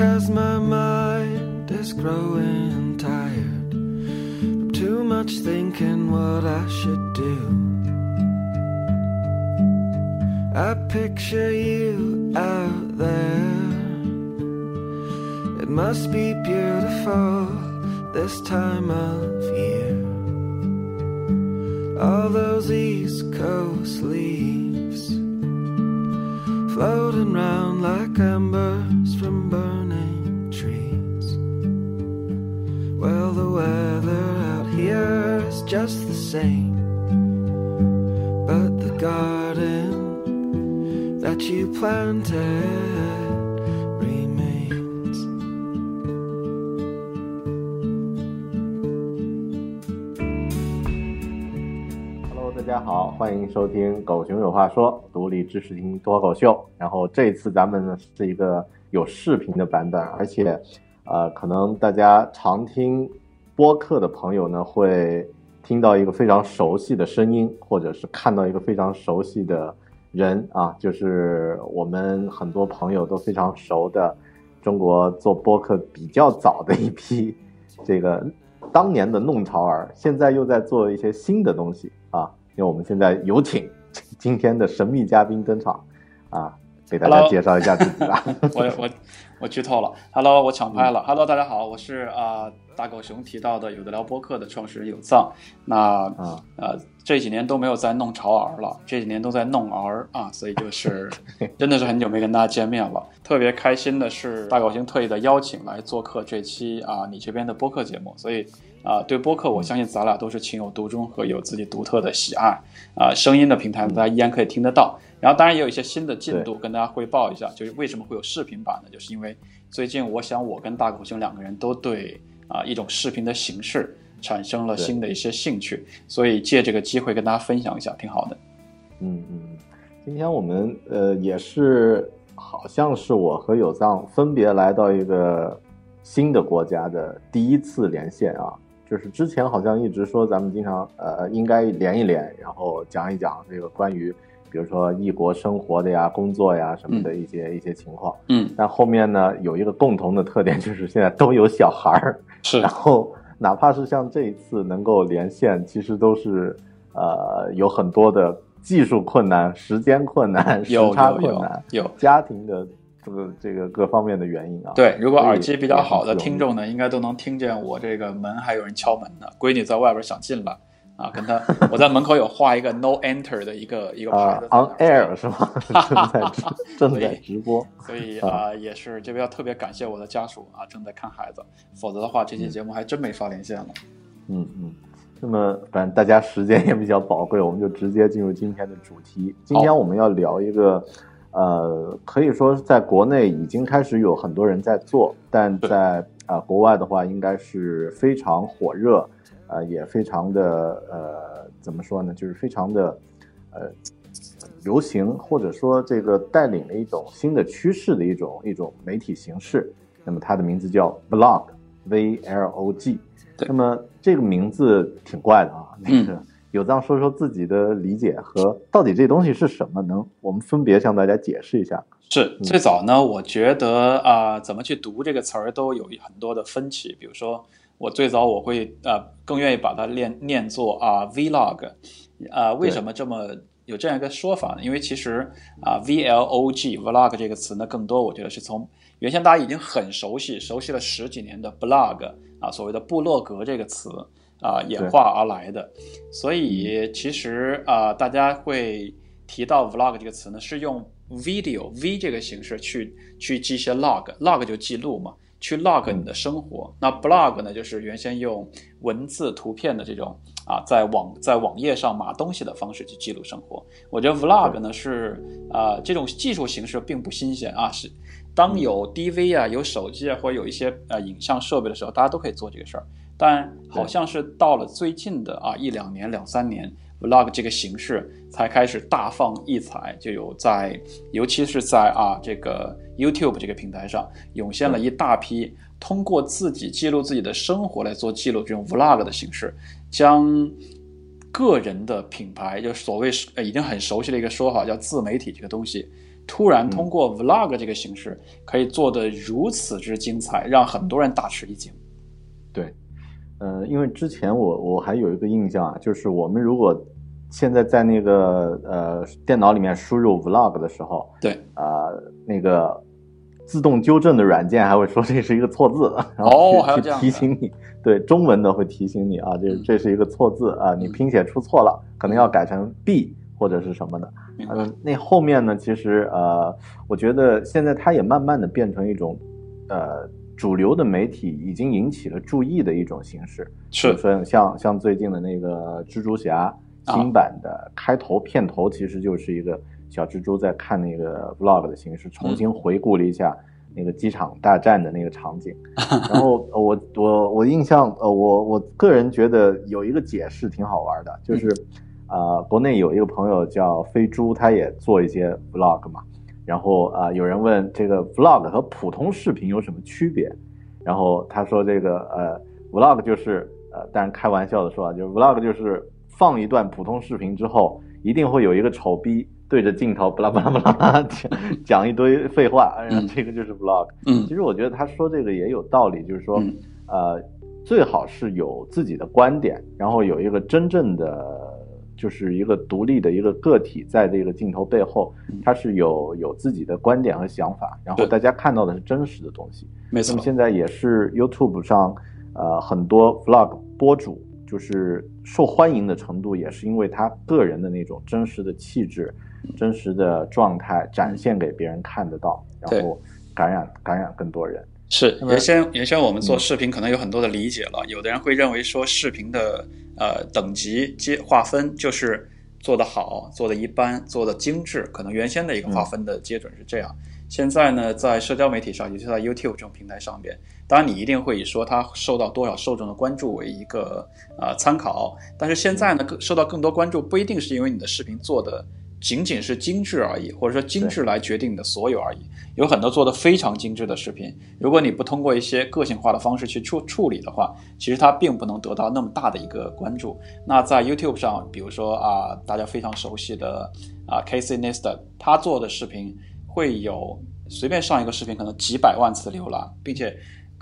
Because my mind is growing tired from too much thinking what I should do. I picture you out there. It must be beautiful this time of year. All those East Coast leaves floating round like embers from burning Well, the weather out here is just the same, but the garden that you planted remains. Hello，大家好，欢迎收听《狗熊有话说》独立知识型脱口秀。然后这次咱们呢是一个有视频的版本，而且，呃，可能大家常听播客的朋友呢会听到一个非常熟悉的声音，或者是看到一个非常熟悉的人啊，就是我们很多朋友都非常熟的中国做播客比较早的一批这个当年的弄潮儿，现在又在做一些新的东西啊。因为我们现在有请今天的神秘嘉宾登场啊，给大家介绍一下自己吧。我我我剧透了，Hello，我抢拍了，Hello，大家好，我是啊、大狗熊提到的有的聊播客的创始人有藏，那啊呃这几年都没有在弄潮儿了，这几年都在弄儿啊，所以就是 真的是很久没跟大家见面了，特别开心的是大狗熊特意的邀请来做客这期啊你这边的播客节目，所以。啊，对播客，我相信咱俩都是情有独钟和有自己独特的喜爱。啊，声音的平台大家依然可以听得到。然后，当然也有一些新的进度跟大家汇报一下，就是为什么会有视频版呢？就是因为最近我想我跟大狗熊两个人都对啊一种视频的形式产生了新的一些兴趣，所以借这个机会跟大家分享一下，挺好的。嗯嗯，今天我们呃也是好像是我和有藏分别来到一个新的国家的第一次连线啊，就是之前好像一直说咱们经常呃应该连一连，然后讲一讲这个关于比如说异国生活的呀、工作呀什么的一些、一些情况。嗯，但后面呢有一个共同的特点，就是现在都有小孩儿，是 然后哪怕是像这一次能够连线，其实都是呃有很多的技术困难、时间困难、时有差困难、有。家庭的这个这个各方面的原因啊。对，如果耳机比较好的听众呢，应该都能听见我这个门还有人敲门呢。闺女在外边想进来啊，跟他我在门口有画一个 no enter 的一个一个牌儿，on air 是吗？正在直正在直播。所以啊啊、也是这边要特别感谢我的家属啊，正在看孩子，否则的话这期节目还真没法连线了。嗯嗯，那么反正大家时间也比较宝贵，我们就直接进入今天的主题。今天我们要聊一个，呃，可以说是在国内已经开始有很多人在做，但在啊、呃国外的话，应该是非常火热，呃，也非常的呃，怎么说呢，就是非常的呃流行，或者说这个带领了一种新的趋势的一种一种媒体形式。那么它的名字叫 blog，v l o g。对那么这个名字挺怪的啊，那嗯个 有藏说说自己的理解和到底这东西是什么，能我们分别向大家解释一下。是最早呢，我觉得啊、怎么去读这个词儿都有很多的分歧。比如说，我最早我会呃更愿意把它念念作啊、vlog，啊、为什么这么有这样一个说法呢？因为其实啊，vlog vlog 这个词呢，更多我觉得是从原先大家已经很熟悉、熟悉了十几年的 blog 啊，所谓的部落格这个词啊演化而来的。所以其实啊，大家会提到 vlog 这个词呢，是用 video v 这个形式去去记一些 log，log 就记录嘛。去 log 你的生活，那 blog 呢，就是原先用文字、图片的这种啊，在网在网页上码东西的方式去记录生活。我觉得 vlog 呢是啊，这种技术形式并不新鲜啊，是当有 DV 啊、有手机啊或者有一些呃影像设备的时候，大家都可以做这个事儿。但好像是到了最近的啊一两年、两三年。vlog 这个形式才开始大放异彩，就有在，尤其是在啊这个 YouTube 这个平台上，涌现了一大批通过自己记录自己的生活来做记录这种 vlog 的形式，将个人的品牌，就所谓呃已经很熟悉的一个说法叫自媒体这个东西，突然通过 vlog 这个形式可以做得如此之精彩，让很多人大吃一惊。对。呃，因为之前我我还有一个印象啊，就是我们如果现在在那个呃电脑里面输入 vlog 的时候，对。啊，那个自动纠正的软件还会说这是一个错字，然后去提醒你，对中文的会提醒你啊，这这是一个错字啊，你拼写出错了，可能要改成 b 或者是什么的。嗯，那后面呢，其实呃，我觉得现在它也慢慢的变成一种呃。主流的媒体已经引起了注意的一种形式，是。说像像最近的那个蜘蛛侠新版的开头片头，其实就是一个小蜘蛛在看那个 vlog 的形式，重新回顾了一下那个机场大战的那个场景。然后我我我印象呃我我个人觉得有一个解释挺好玩的，就是呃国内有一个朋友叫飞猪，他也做一些 vlog 嘛。然后啊，有人问这个 vlog 和普通视频有什么区别？然后他说这个呃，vlog 就是呃，当然开玩笑的说啊，就是 vlog 就是放一段普通视频之后，一定会有一个丑逼对着镜头巴拉巴拉巴拉讲 讲一堆废话，然后这个就是 vlog。嗯，其实我觉得他说这个也有道理，就是说呃，最好是有自己的观点，然后有一个真正的。就是一个独立的一个个体，在这个镜头背后，他是有有自己的观点和想法，然后大家看到的是真实的东西。没错。那么现在也是 YouTube 上，呃，很多 Vlog 博主就是受欢迎的程度，也是因为他个人的那种真实的气质、真实的状态展现给别人看得到，然后感染感染更多人。是原先原先我们做视频可能有很多的理解了，有的人会认为说视频的。呃，等级阶划分就是做得好，做得一般，做得精致。可能原先的一个划分的基准是这样。现在呢，在社交媒体上，尤其在 YouTube 这种平台上边，当然你一定会以说它受到多少受众的关注为一个呃参考。但是现在呢，更受到更多关注，不一定是因为你的视频做的。仅仅是精致而已，或者说精致来决定你的所有而已。有很多做的非常精致的视频，如果你不通过一些个性化的方式去处处理的话，其实它并不能得到那么大的一个关注。那在 YouTube 上，比如说啊，大家非常熟悉的啊 Casey Neistat，他做的视频会有随便上一个视频可能几百万次浏览，并且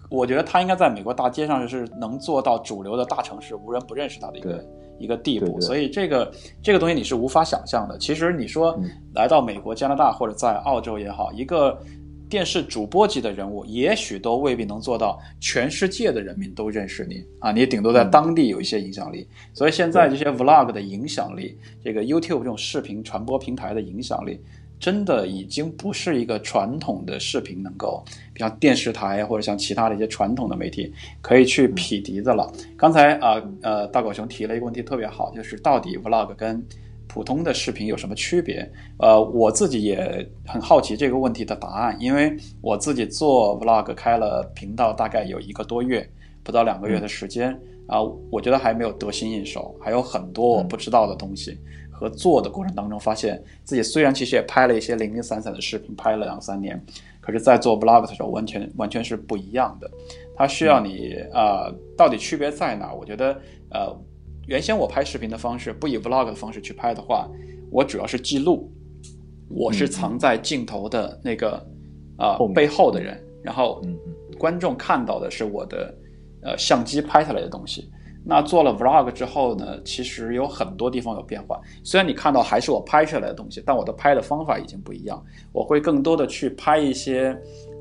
我觉得他应该在美国大街上是能做到主流的大城市无人不认识他的一个。一个地步，所以这个这个东西你是无法想象的。其实你说来到美国、加拿大或者在澳洲也好，一个电视主播级的人物，也许都未必能做到全世界的人民都认识你啊，你顶多在当地有一些影响力。所以现在这些 vlog 的影响力，这个 YouTube 这种视频传播平台的影响力。真的已经不是一个传统的视频能够，像电视台或者像其他的一些传统的媒体可以去匹敌的了。刚才啊呃大狗熊提了一个问题特别好，就是到底 vlog 跟普通的视频有什么区别？呃，我自己也很好奇这个问题的答案，因为我自己做 vlog 开了频道大概有一个多月，不到两个月的时间啊，我觉得还没有得心应手，还有很多我不知道的东西。和做的过程当中，发现自己虽然其实也拍了一些零零散散的视频，拍了两三年，可是，在做 vlog 的时候，完全完全是不一样的。它需要你啊，到底区别在哪？我觉得，呃，原先我拍视频的方式，不以 vlog 的方式去拍的话，我主要是记录，我是藏在镜头的那个啊背后的人，然后观众看到的是我的呃相机拍下来的东西。那做了 vlog 之后呢，其实有很多地方有变化。虽然你看到还是我拍下来的东西，但我的拍的方法已经不一样。我会更多的去拍一些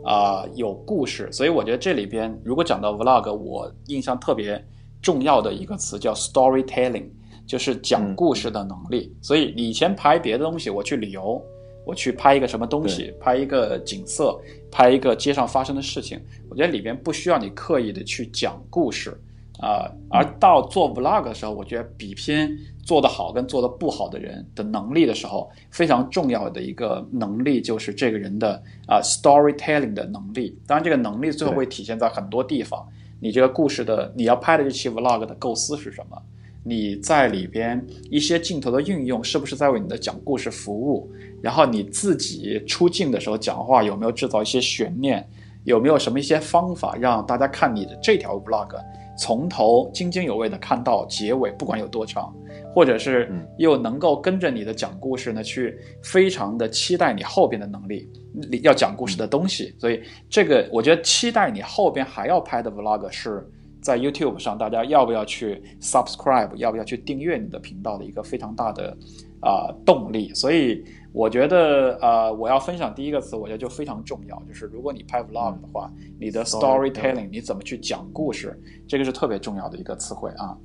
啊、有故事。所以我觉得这里边如果讲到 vlog，我印象特别重要的一个词叫 storytelling，就是讲故事的能力。所以你以前拍别的东西，我去旅游。我去拍一个什么东西，拍一个景色，拍一个街上发生的事情，我觉得里边不需要你刻意的去讲故事啊、而到做 vlog 的时候，我觉得比拼做得好跟做得不好的人的能力的时候，非常重要的一个能力就是这个人的啊、storytelling 的能力。当然，这个能力最后会体现在很多地方。你这个故事的你要拍的这期 vlog 的构思是什么？你在里边一些镜头的运用是不是在为你的讲故事服务？然后你自己出镜的时候讲话有没有制造一些悬念？有没有什么一些方法让大家看你的这条 vlog 从头津津有味的看到结尾，不管有多长，或者是嗯又能够跟着你的讲故事呢，去非常的期待你后边的能力，你要讲故事的东西。所以这个我觉得期待你后边还要拍的 vlog 是在 YouTube 上，大家要不要去 subscribe，要不要去订阅你的频道的一个非常大的啊、动力。所以我觉得呃，我要分享第一个词，我觉得就非常重要，就是如果你拍 vlog 的话，你的 Storytelling 你怎么去讲故事，这个是特别重要的一个词汇啊。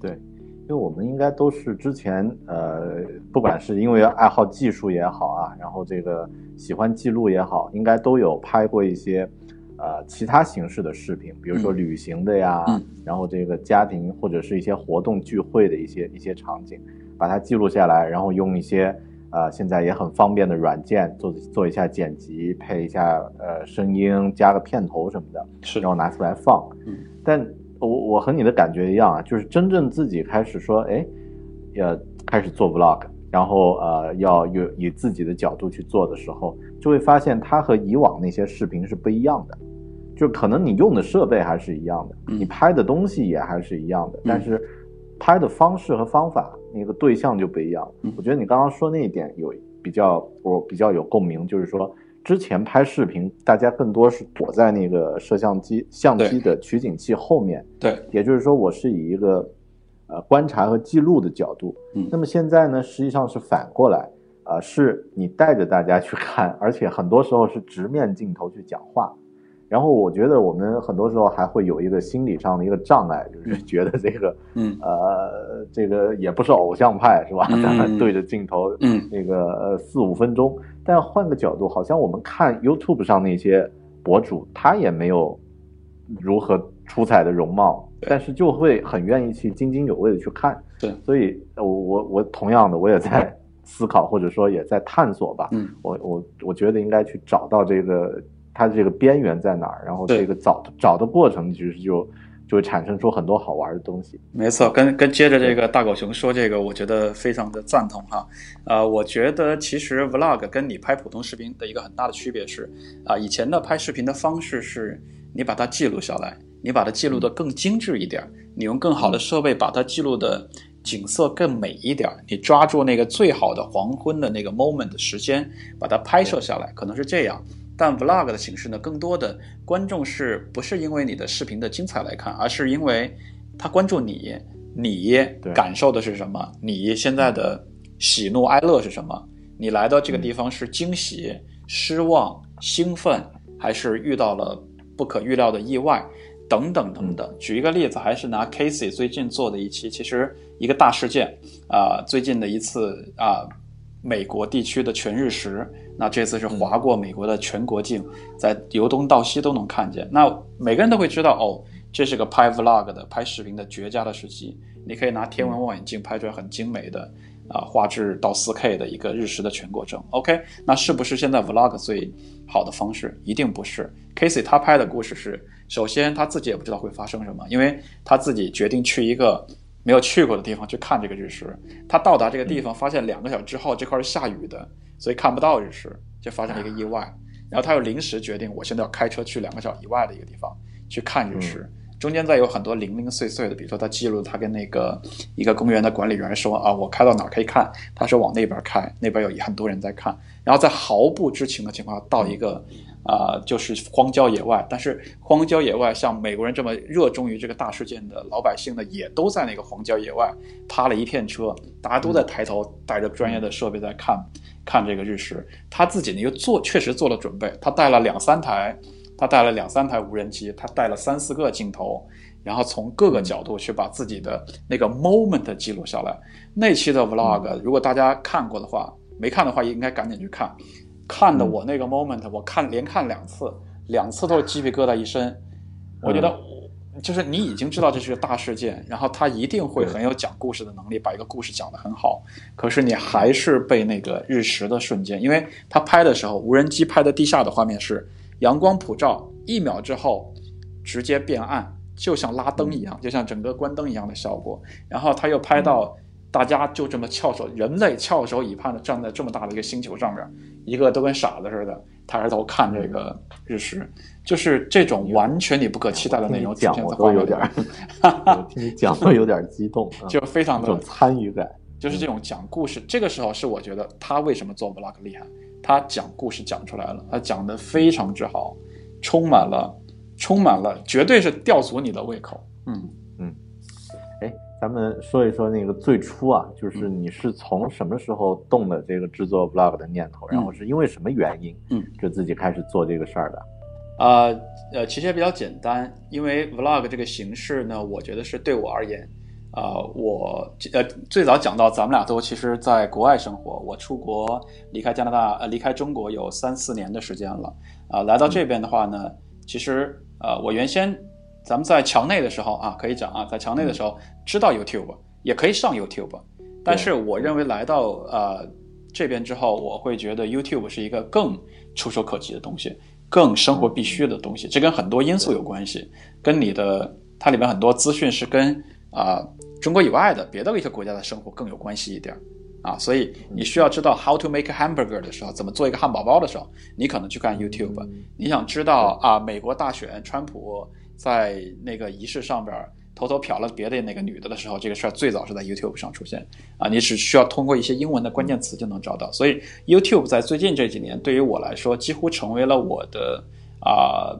对，因为我们应该都是之前呃，不管是因为爱好技术也好啊，然后这个喜欢记录也好，应该都有拍过一些呃其他形式的视频，比如说嗯。旅行的呀，嗯。然后这个家庭或者是一些活动聚会的一些一些场景，把它记录下来，然后用一些呃现在也很方便的软件做做一下剪辑，配一下呃声音，加个片头什么的，是然后拿出来放。嗯，但我我和你的感觉一样啊，就是真正自己开始说，哎，要开始做 vlog，然后呃要有以自己的角度去做的时候，就会发现它和以往那些视频是不一样的。就可能你用的设备还是一样的，嗯你拍的东西也还是一样的，但是拍的方式和方法，那个对象就不一样。嗯我觉得你刚刚说那一点有比较，我比较有共鸣，就是说之前拍视频，大家更多是躲在那个摄像机相机的取景器后面，对，也就是说，我是以一个呃观察和记录的角度。嗯那么现在呢，实际上是反过来，呃，是你带着大家去看，而且很多时候是直面镜头去讲话。然后我觉得我们很多时候还会有一个心理上的一个障碍，就是觉得这个，嗯呃，这个也不是偶像派是吧？嗯咱们对着镜头，嗯那个呃四五分钟。但换个角度，好像我们看 YouTube 上那些博主，他也没有如何出彩的容貌，但是就会很愿意去津津有味的去看。对，所以呃我我我同样的，我也在思考，或者说也在探索吧。嗯，我我我觉得应该去找到这个它这个边缘在哪儿，然后这个找找的过程，其实就就会产生出很多好玩的东西。没错，跟跟接着这个大狗熊说这个，我觉得非常的赞同哈。呃，我觉得其实 vlog 跟你拍普通视频的一个很大的区别是，啊、以前的拍视频的方式是你把它记录下来，你把它记录的更精致一点，你用更好的设备把它记录的景色更美一点，你抓住那个最好的黄昏的那个 moment 的时间，把它拍摄下来，可能是这样。但 vlog 的形式呢，更多的观众是不是因为你的视频的精彩来看，而是因为他关注你，你感受的是什么？你现在的喜怒哀乐是什么？你来到这个地方是惊喜、失望、兴奋，还是遇到了不可预料的意外？等等等等。举一个例子，还是拿 Casey 最近做的一期，其实一个大事件啊、最近的一次啊、美国地区的全日食，那这次是划过美国的全国境，在由东到西都能看见。那每个人都会知道，哦，这是个拍 vlog 的、拍视频的绝佳的时机。你可以拿天文望远镜拍出来很精美的啊、画质到 4K 的一个日食的全过程。OK，那是不是现在 vlog 最好的方式？一定不是。Casey 他拍的故事是，首先他自己也不知道会发生什么，因为他自己决定去一个没有去过的地方去看这个日食。他到达这个地方，发现两个小时之后这块是下雨的，所以看不到日食，就发生了一个意外。然后他又临时决定，我现在要开车去两个小时以外的一个地方去看日食。中间再有很多零零碎碎的，比如说他记录他跟那个一个公园的管理员说啊，我开到哪儿可以看，他说往那边开，那边有很多人在看，然后在毫不知情的情况下到一个啊、就是荒郊野外。但是荒郊野外，像美国人这么热衷于这个大事件的老百姓呢，也都在那个荒郊野外趴了一片车，大家都在抬头带着专业的设备在看看这个日食。他自己呢又做确实做了准备，他带了两三台，他带了两三台无人机，他带了三四个镜头。然后从各个角度去把自己的那个 moment 记录下来。那期的 vlog，如果大家看过的话，没看的话应该赶紧去看。看的我那个 moment，我看连看两次，两次都是鸡皮疙瘩一身。我觉得，就是你已经知道这是个大事件，然后他一定会很有讲故事的能力，把一个故事讲得很好。可是你还是被那个日食的瞬间，因为他拍的时候，无人机拍的地下的画面是阳光普照，一秒之后直接变暗。就像拉灯一样，就像整个关灯一样的效果。然后他又拍到大家就这么翘首，人类翘首以盼的站在这么大的一个星球上面，一个都跟傻子似的抬着头看这个日食，就是这种完全你不可期待的内容。讲我都有点，你讲都有点激动，就非常的有参与感。就是这种讲故事，这个时候是我觉得他为什么做 vlog 厉害，他讲故事讲出来了，他讲的非常之好，充满了。充满了，绝对是吊足你的胃口。嗯咱们说一说那个最初啊，就是你是从什么时候动的这个制作 vlog 的念头，然后是因为什么原因，嗯，就自己开始做这个事儿的？啊呃，其实也比较简单，因为 vlog 这个形式呢，我觉得是对我而言，啊，我呃最早讲到咱们俩都其实在国外生活，我出国离开加拿大呃离开中国有三四年的时间了，啊，来到这边的话呢，其实。呃，我原先咱们在墙内的时候啊，可以讲啊，在墙内的时候知道 YouTube，也可以上 YouTube，但是我认为来到呃这边之后，我会觉得 YouTube 是一个更触手可及的东西，更生活必须的东西。这跟很多因素有关系，跟你的它里面很多资讯是跟啊中国以外的别的一些国家的生活更有关系一点。啊，所以你需要知道 how to make hamburger 的时候，怎么做一个汉堡包的时候，你可能去看 YouTube。你想知道啊，美国大选，川普在那个仪式上边偷偷瞟了别的那个女的的时候，这个事儿最早是在 YouTube 上出现。啊，你只需要通过一些英文的关键词就能找到。所以 YouTube 在最近这几年对于我来说，几乎成为了我的啊，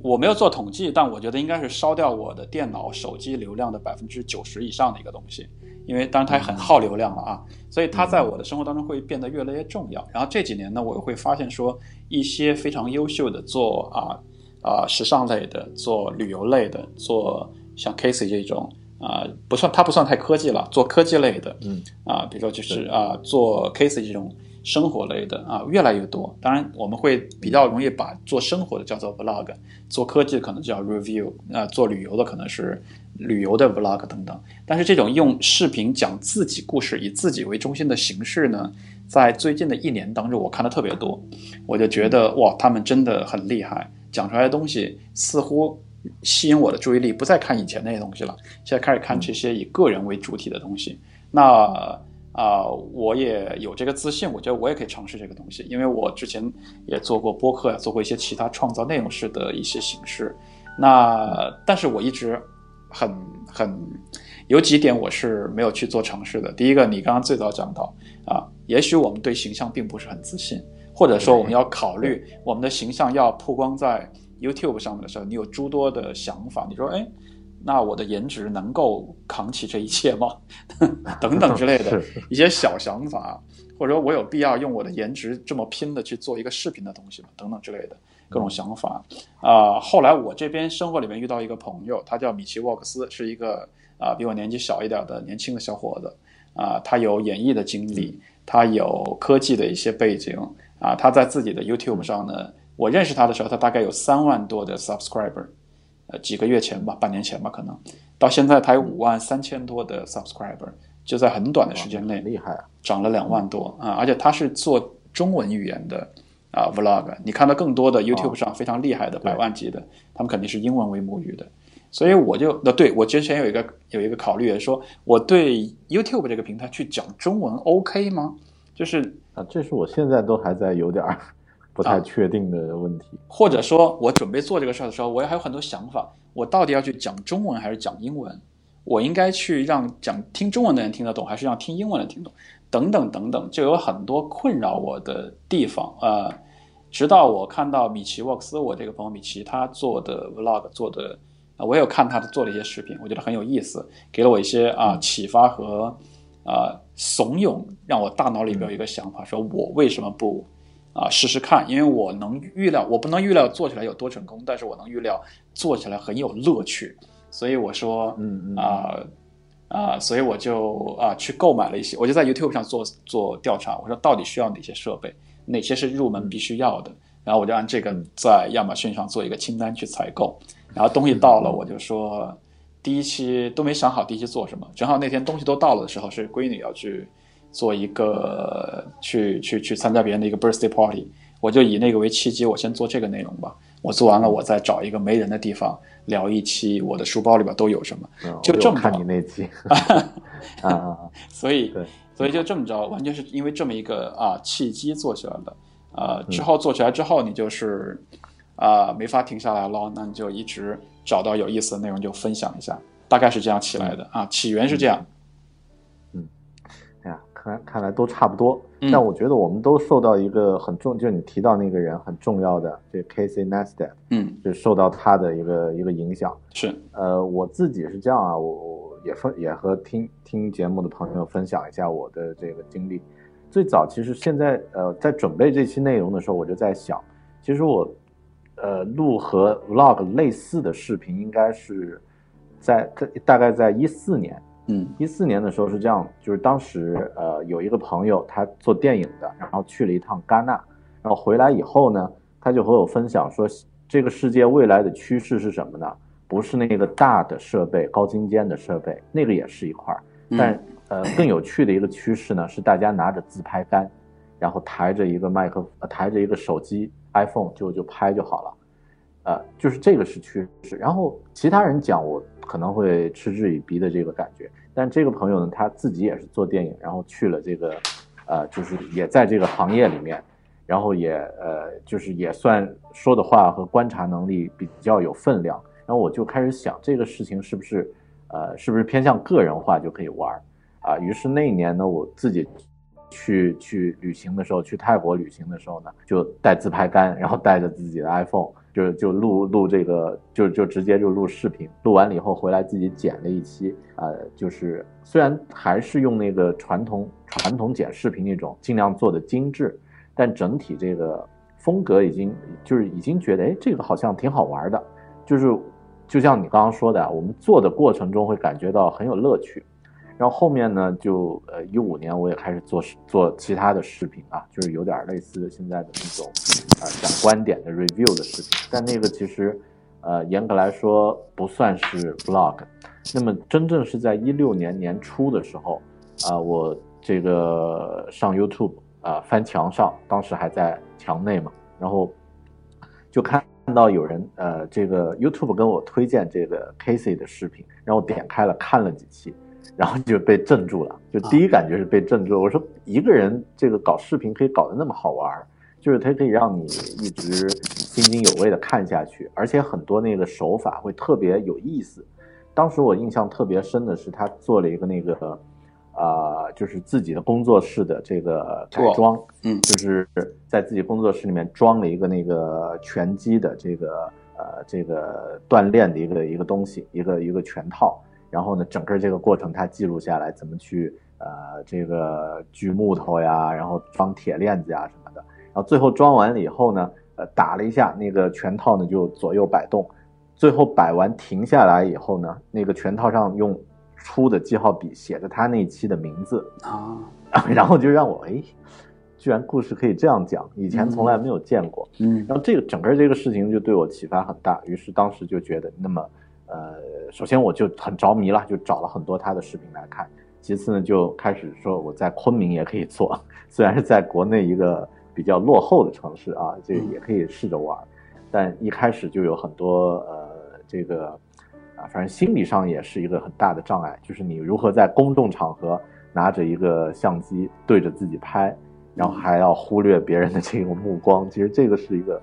我没有做统计，但我觉得应该是烧掉我的电脑、手机流量的百分之九十以上的一个东西。因为当然它也很耗流量了啊，所以它在我的生活当中会变得越来越重要。然后这几年呢，我会发现说一些非常优秀的做啊啊时尚类的、做旅游类的、做像 Casey 这种啊不算它不算太科技了，做科技类的，嗯啊，比如说就是啊做 Casey 这种生活类的啊越来越多。当然我们会比较容易把做生活的叫做 Vlog，做科技可能叫 Review，啊做旅游的可能是。旅游的 vlog 等等，但是这种用视频讲自己故事、以自己为中心的形式呢，在最近的一年当中，我看的特别多，我就觉得哇，他们真的很厉害，讲出来的东西似乎吸引我的注意力，不再看以前那些东西了，现在开始看这些以个人为主体的东西。那啊，我也有这个自信，我觉得我也可以尝试这个东西，因为我之前也做过播客呀，做过一些其他创造内容式的一些形式。那但是我一直。很很有几点我是没有去做尝试的。第一个，你刚刚最早讲到啊，也许我们对形象并不是很自信，或者说我们要考虑我们的形象要曝光在 YouTube 上面的时候，你有诸多的想法。你说，哎，那我的颜值能够扛起这一切吗？等等之类的一些小想法，或者说我有必要用我的颜值这么拼的去做一个视频的东西吗？等等之类的。各种想法啊！后来我这边生活里面遇到一个朋友，他叫米奇沃克斯，是一个啊比我年纪小一点的年轻的小伙子啊。他有演艺的经历，他有科技的一些背景啊。他在自己的 YouTube 上呢，我认识他的时候，他大概有三万多的 subscriber，呃，几个月前吧，半年前吧，可能到现在他有五万三千多的 subscriber，就在很短的时间内厉害啊，涨了两万多啊！而且他是做中文语言的。啊，vlog，你看到更多的 YouTube 上非常厉害的百万级的，他们肯定是英文为母语的，所以我就，呃，对我之前有一个有一个考虑，说我对 YouTube 这个平台去讲中文 OK 吗？就是啊，这是我现在都还在有点不太确定的问题。或者说我准备做这个事儿的时候，我也还有很多想法，我到底要去讲中文还是讲英文？我应该去让讲听中文的人听得懂，还是让听英文的听懂？等等等等，就有很多困扰我的地方，呃。直到我看到米奇沃克斯，我这个朋友米奇他做的 vlog 做的，啊，我有看他的做的一些视频，我觉得很有意思，给了我一些啊启发和啊怂恿，让我大脑里边有一个想法，说我为什么不啊试试看？因为我能预料，我不能预料做起来有多成功，但是我能预料做起来很有乐趣，所以我说，嗯嗯啊。啊，所以我就啊去购买了一些，我就在 YouTube 上做做调查，我说到底需要哪些设备，哪些是入门必须要的，然后我就按这个在亚马逊上做一个清单去采购，然后东西到了，我就说第一期都没想好第一期做什么，正好那天东西都到了的时候，是闺女要去做一个去去去参加别人的一个 birthday party，我就以那个为契机，我先做这个内容吧，我做完了，我再找一个没人的地方聊一期我的书包里边都有什么，嗯就这么着。看你那期。啊，所以，所以就这么着，完全是因为这么一个啊契机做起来的。呃，之后做起来之后，你就是啊没法停下来了，那你就一直找到有意思的内容就分享一下，大概是这样起来的啊，起源是这样。嗯哎呀，看来看来都差不多。嗯但我觉得我们都受到一个很重，就是你提到那个人很重要的这 Casey Neistat，嗯，就受到他的一个一个影响。是，呃，我自己是这样啊，我我也分也和听听节目的朋友分享一下我的这个经历。最早其实现在呃在准备这期内容的时候，我就在想，其实我呃录和 vlog 类似的视频，应该是在大概在一四年，嗯。一四年的时候是这样，就是当时呃有一个朋友他做电影的，然后去了一趟戛纳，然后回来以后呢，他就和我分享说，这个世界未来的趋势是什么呢？不是那个大的设备、高精尖的设备，那个也是一块儿，但呃更有趣的一个趋势呢，是大家拿着自拍杆，然后抬着一个麦克，呃、抬着一个手机 iPhone 就就拍就好了。呃，就是这个是趋势。然后其他人讲，我可能会嗤之以鼻的这个感觉。但这个朋友呢，他自己也是做电影，然后去了这个，呃，就是也在这个行业里面，然后也呃，就是也算说的话和观察能力比较有分量。然后我就开始想，这个事情是不是，呃，是不是偏向个人化就可以玩儿啊？于是那一年呢，我自己去去旅行的时候，去泰国旅行的时候呢，就带自拍杆，然后带着自己的 iPhone，就就录录这个，就就直接就录视频。录完了以后回来自己剪了一期，呃，就是虽然还是用那个传统传统剪视频那种，尽量做的精致，但整体这个风格已经就是已经觉得，哎，这个好像挺好玩的，就是就像你刚刚说的，我们做的过程中会感觉到很有乐趣。然后后面呢，就呃一五年我也开始做做其他的视频啊，就是有点类似现在的那种呃讲观点的 review 的视频，但那个其实呃严格来说不算是 vlog。那么真正是在一六年年初的时候，啊、我这个上 YouTube 啊、翻墙上，当时还在墙内嘛，然后就看到有人呃这个 YouTube 跟我推荐这个 Casey 的视频，然后点开了看了几期。然后就被镇住了，就第一感觉是被镇住了。我说一个人这个搞视频可以搞得那么好玩儿，就是它可以让你一直津津有味的看下去，而且很多那个手法会特别有意思。当时我印象特别深的是他做了一个那个，呃，就是自己的工作室的这个改装，嗯就是在自己工作室里面装了一个那个拳击的这个呃这个锻炼的一个一个东西，一个一个拳套。然后呢，整个这个过程他记录下来，怎么去呃这个锯木头呀，然后装铁链子呀什么的。然后最后装完了以后呢，呃打了一下那个拳套呢就左右摆动，最后摆完停下来以后呢，那个拳套上用粗的记号笔写着他那一期的名字，啊，然后就让我哎，居然故事可以这样讲，以前从来没有见过。嗯然后这个整个这个事情就对我启发很大，于是当时就觉得，那么，呃，首先我就很着迷了，就找了很多他的视频来看。其次呢，就开始说我在昆明也可以做，虽然是在国内一个比较落后的城市啊，这也可以试着玩。但一开始就有很多呃，这个啊，反正心理上也是一个很大的障碍，就是你如何在公众场合拿着一个相机对着自己拍，然后还要忽略别人的这个目光，其实这个是一个，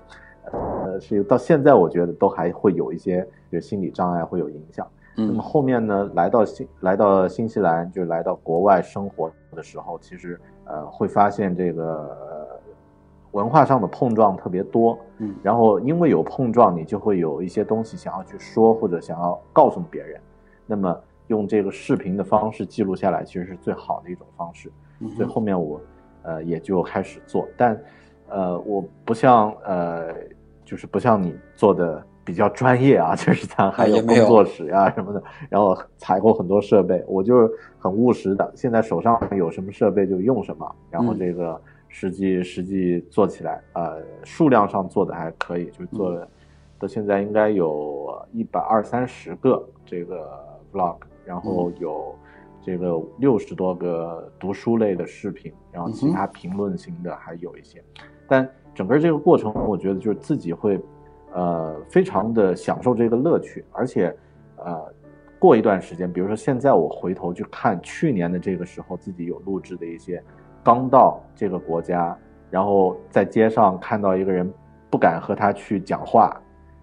呃，是到现在我觉得都还会有一些就是心理障碍会有影响。嗯那么嗯。后面呢，来到新来到新西兰，就来到国外生活的时候，其实呃会发现这个、呃文化上的碰撞特别多，嗯。然后因为有碰撞，你就会有一些东西想要去说或者想要告诉别人，那么用这个视频的方式记录下来，其实是最好的一种方式。嗯。所以后面我呃也就开始做，但呃我不像呃就是不像你做的比较专业啊，就是咱还有工作室呀、什么的，然后采购很多设备，我就是很务实的，现在手上有什么设备就用什么，然后嗯。这个实际实际做起来，呃数量上做的还可以，就是做了到现在应该有一百二三十个这个 vlog，然后有这个六十多个读书类的视频，然后其他评论型的还有一些，但整个这个过程，我觉得就是自己会呃非常的享受这个乐趣，而且呃过一段时间，比如说现在我回头去看去年的这个时候自己有录制的一些，刚到这个国家，然后在街上看到一个人不敢和他去讲话，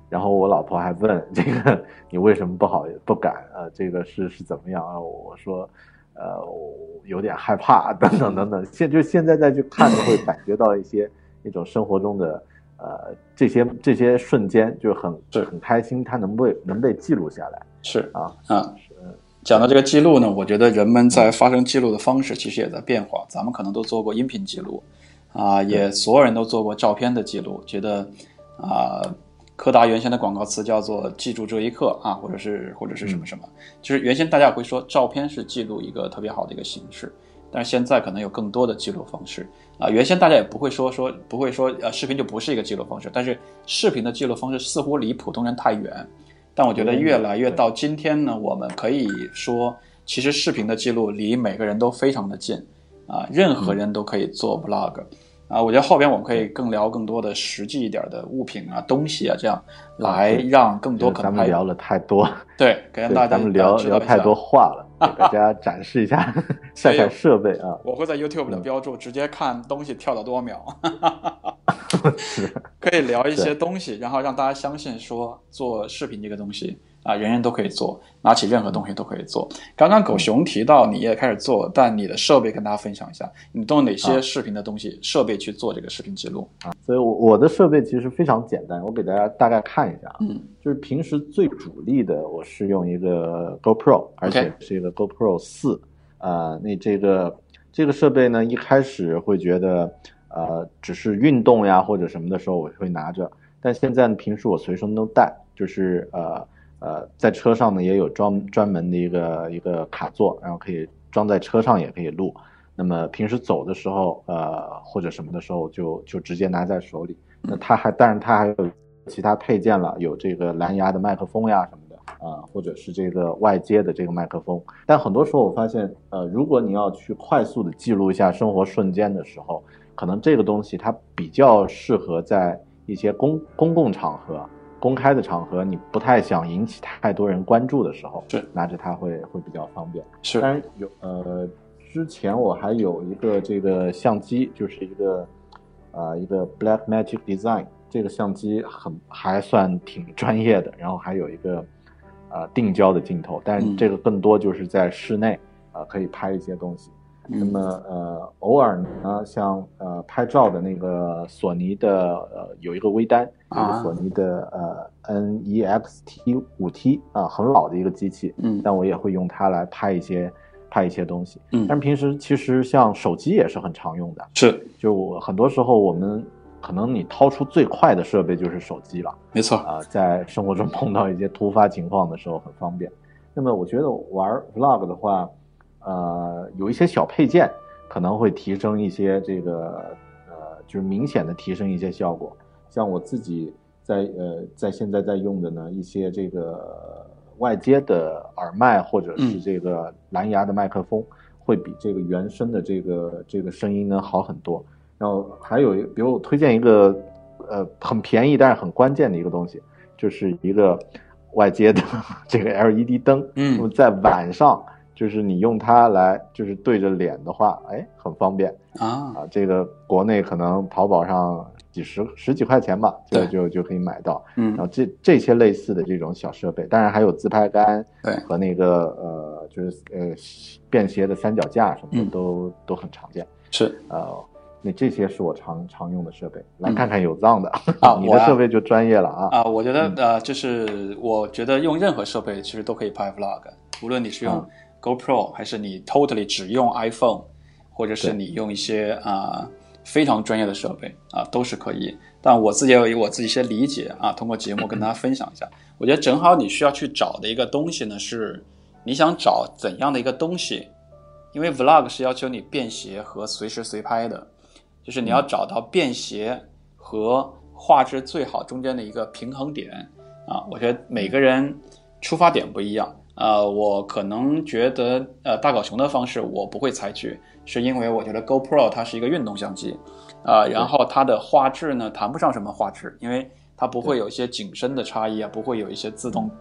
然后我老婆还问这个你为什么不好不敢？呃，这个是是怎么样啊？我说，呃，我有点害怕，等等等等。现就现在再去看，会感觉到一些那种生活中的呃这些这些瞬间，就很是很开心，它能被能被记录下来是啊。啊。讲到这个记录呢，我觉得人们在发生记录的方式其实也在变化。咱们可能都做过音频记录，啊，也所有人都做过照片的记录。觉得啊，柯达原先的广告词叫做“记住这一刻”啊，或者是或者是什么什么。就是原先大家也会说照片是记录一个特别好的一个形式，但是现在可能有更多的记录方式啊。原先大家也不会说说不会说呃视频就不是一个记录方式，但是视频的记录方式似乎离普通人太远。但我觉得越来越到今天呢，我们可以说，其实视频的记录离每个人都非常的近啊，任何人都可以做 vlog 啊。我觉得后边我们可以更聊更多的实际一点的物品啊、东西啊，这样来让更多可能还咱们聊了太多，对，给让大家咱们聊聊太多话了，给大家展示一下所以看看设备啊。我会在 YouTube 的标注直接看东西跳到多少秒，可以聊一些东西，然后让大家相信说做视频这个东西啊，人人都可以做，拿起任何东西都可以做。刚刚狗熊提到你也开始做，但你的设备跟大家分享一下，你都有哪些视频的东西设备去做这个视频记录啊？所以我，我的设备其实非常简单，我给大家大概看一下啊。嗯，就是平时最主力的，我是用一个 GoPro，而且是一个 GoPro 四。啊，那这个这个设备呢，一开始会觉得，呃，只是运动呀或者什么的时候我会拿着，但现在呢，平时我随身都带，就是呃呃，在车上呢也有专专门的一个一个卡座，然后可以装在车上也可以录。那么平时走的时候，呃或者什么的时候就就直接拿在手里。那它还，但是它还有其他配件了，有这个蓝牙的麦克风呀什么的啊、或者是这个外接的这个麦克风。但很多时候我发现，呃，如果你要去快速的记录一下生活瞬间的时候，可能这个东西它比较适合在一些公公共场合、公开的场合，你不太想引起太多人关注的时候，是拿着它会会比较方便。是当然有呃，之前我还有一个这个相机，就是一个呃一个 Black Magic Design，这个相机很还算挺专业的，然后还有一个呃定焦的镜头，但是嗯这个更多就是在室内啊、呃可以拍一些东西。那么呃偶尔呢，像呃拍照的那个索尼的呃有一个微单，有一啊个索尼的呃 NEX-T 五 T 啊、很老的一个机器，嗯但我也会用它来拍一些拍一些东西。嗯但是平时其实像手机也是很常用的，是就我很多时候我们可能你掏出最快的设备就是手机了没错，啊、在生活中碰到一些突发情况的时候很方便。那么我觉得玩 vlog 的话，呃，有一些小配件可能会提升一些这个呃，就是明显的提升一些效果。像我自己在呃在现在在用的呢，一些这个外接的耳麦或者是嗯这个蓝牙的麦克风，会比这个原声的这个这个声音呢好很多。然后还有一，比如我推荐一个呃很便宜但是很关键的一个东西，就是一个外接的 这个 LED 灯。嗯那么在晚上，就是你用它来就是对着脸的话，哎，很方便啊，啊。这个国内可能淘宝上几十十几块钱吧，就对就就可以买到。嗯然后这这些类似的这种小设备，当然还有自拍杆对和那个呃就是呃便携的三脚架什么的嗯都都很常见。是呃，那这些是我常常用的设备。来看看有藏的啊 你的设备就专业了啊。啊，我觉得呃，就是我觉得用任何设备其实都可以拍 vlog，无论你是用嗯 GoPro 还是你 totally 只用 iPhone，或者是你用一些啊、非常专业的设备啊，都是可以。但我自己也有我自己一些理解啊，通过节目跟大家 分享一下。我觉得正好你需要去找的一个东西呢，是你想找怎样的一个东西，因为 vlog 是要求你便携和随时随拍的，就是你要找到便携和画质最好中间的一个平衡点啊。我觉得每个人出发点不一样。呃，我可能觉得呃大狗熊的方式我不会采取，是因为我觉得 GoPro 它是一个运动相机，啊、然后它的画质呢谈不上什么画质，因为它不会有一些景深的差异啊，不会有一些自动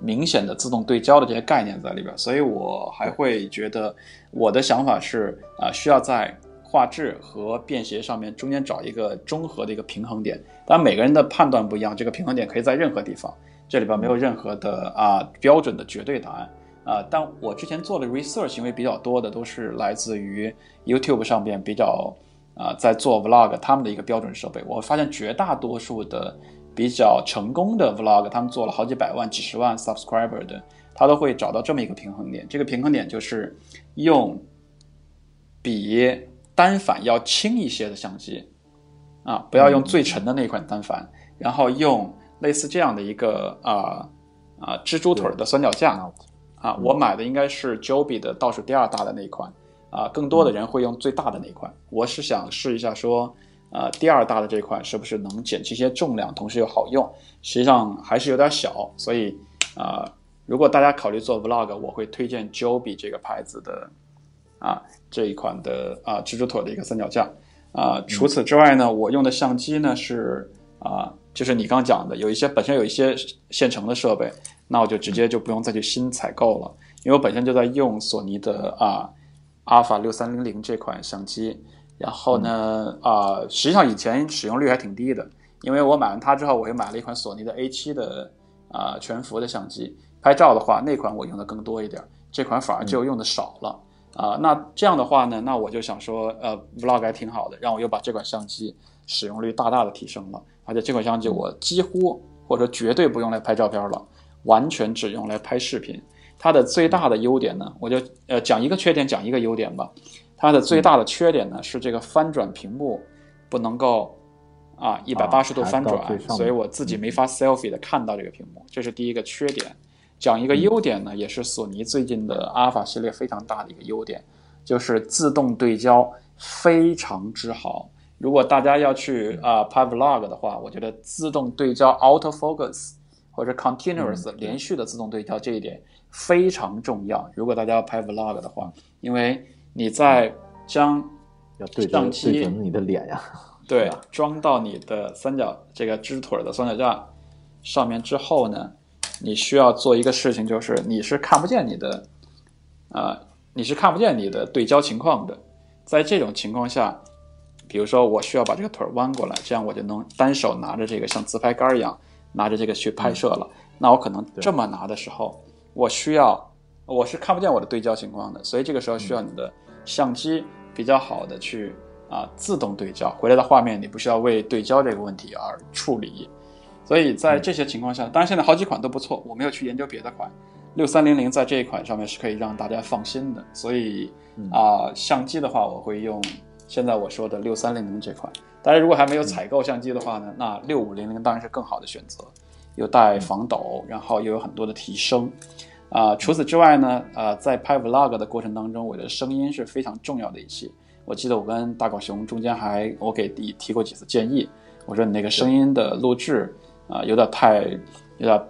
明显的自动对焦的这些概念在里边，所以我还会觉得我的想法是啊、需要在画质和便携上面中间找一个中和的一个平衡点。当然每个人的判断不一样，这个平衡点可以在任何地方，这里边没有任何的啊、标准的绝对答案。啊、但我之前做的 research，行为比较多的都是来自于 YouTube 上边比较啊、在做 vlog 他们的一个标准设备，我发现绝大多数的比较成功的 vlog，他们做了好几百万、几十万 subscriber 的，他都会找到这么一个平衡点。这个平衡点就是用比单反要轻一些的相机啊，不要用最沉的那款单反，然后用类似这样的一个啊啊蜘蛛腿儿的三脚架。啊，我买的应该是 Joby 的倒数第二大的那一款，啊，更多的人会用最大的那一款。我是想试一下说，呃，第二大的这款是不是能减轻一些重量，同时又好用？实际上还是有点小，所以啊、如果大家考虑做 Vlog，我会推荐 Joby 这个牌子的啊这一款的啊蜘蛛腿的一个三脚架。啊，除此之外呢，我用的相机呢是啊，就是你刚讲的，有一些本身有一些现成的设备，那我就直接就不用再去新采购了，因为我本身就在用索尼的啊阿尔法六三零零这款相机，然后呢啊，实际上以前使用率还挺低的，因为我买完它之后，我又买了一款索尼的 A 七的啊全幅的相机，拍照的话那款我用的更多一点，这款反而就用的少了。啊，那这样的话呢，那我就想说，呃，vlog 还挺好的，让我又把这款相机使用率大大的提升了，而且这款相机我几乎或者绝对不用来拍照片了，完全只用来拍视频。它的最大的优点呢，我就呃讲一个缺点，讲一个优点吧。它的最大的缺点呢是这个翻转屏幕不能够啊一百八十度翻转，所以我自己没法 selfie 的看到这个屏幕，这是第一个缺点。讲一个优点呢，也是索尼最近的阿尔法系列非常大的一个优点，就是自动对焦非常之好。如果大家要去啊、呃拍 vlog 的话，我觉得自动对焦 auto focus 或者 continuous 连续的自动对焦这一点非常重要。如果大家要拍 vlog 的话，因为你在将要对相准对准你的脸呀。对，装到你的三角这个支腿儿的三脚架上面之后呢，你需要做一个事情，就是你是看不见你的，啊、你是看不见你的对焦情况的。在这种情况下，比如说我需要把这个腿儿弯过来，这样我就能单手拿着这个像自拍杆儿一样拿着这个去拍摄了。那我可能这么拿的时候，我需要我是看不见我的对焦情况的，所以这个时候需要你的相机比较好的去啊自动对焦，回来的画面你不需要为对焦这个问题而处理。所以在这些情况下，当然现在好几款都不错，我没有去研究别的款。六三零零在这一款上面是可以让大家放心的，所以啊、相机的话我会用现在我说的六三零零这款。大家如果还没有采购相机的话呢，那六五零零当然是更好的选择，又带防抖，然后又有很多的提升。啊、除此之外呢，呃，在拍 vlog 的过程当中，我觉得声音是非常重要的一期。我记得我跟大狗熊中间还我给你提过几次建议，我说你那个声音的录制啊、有点太有点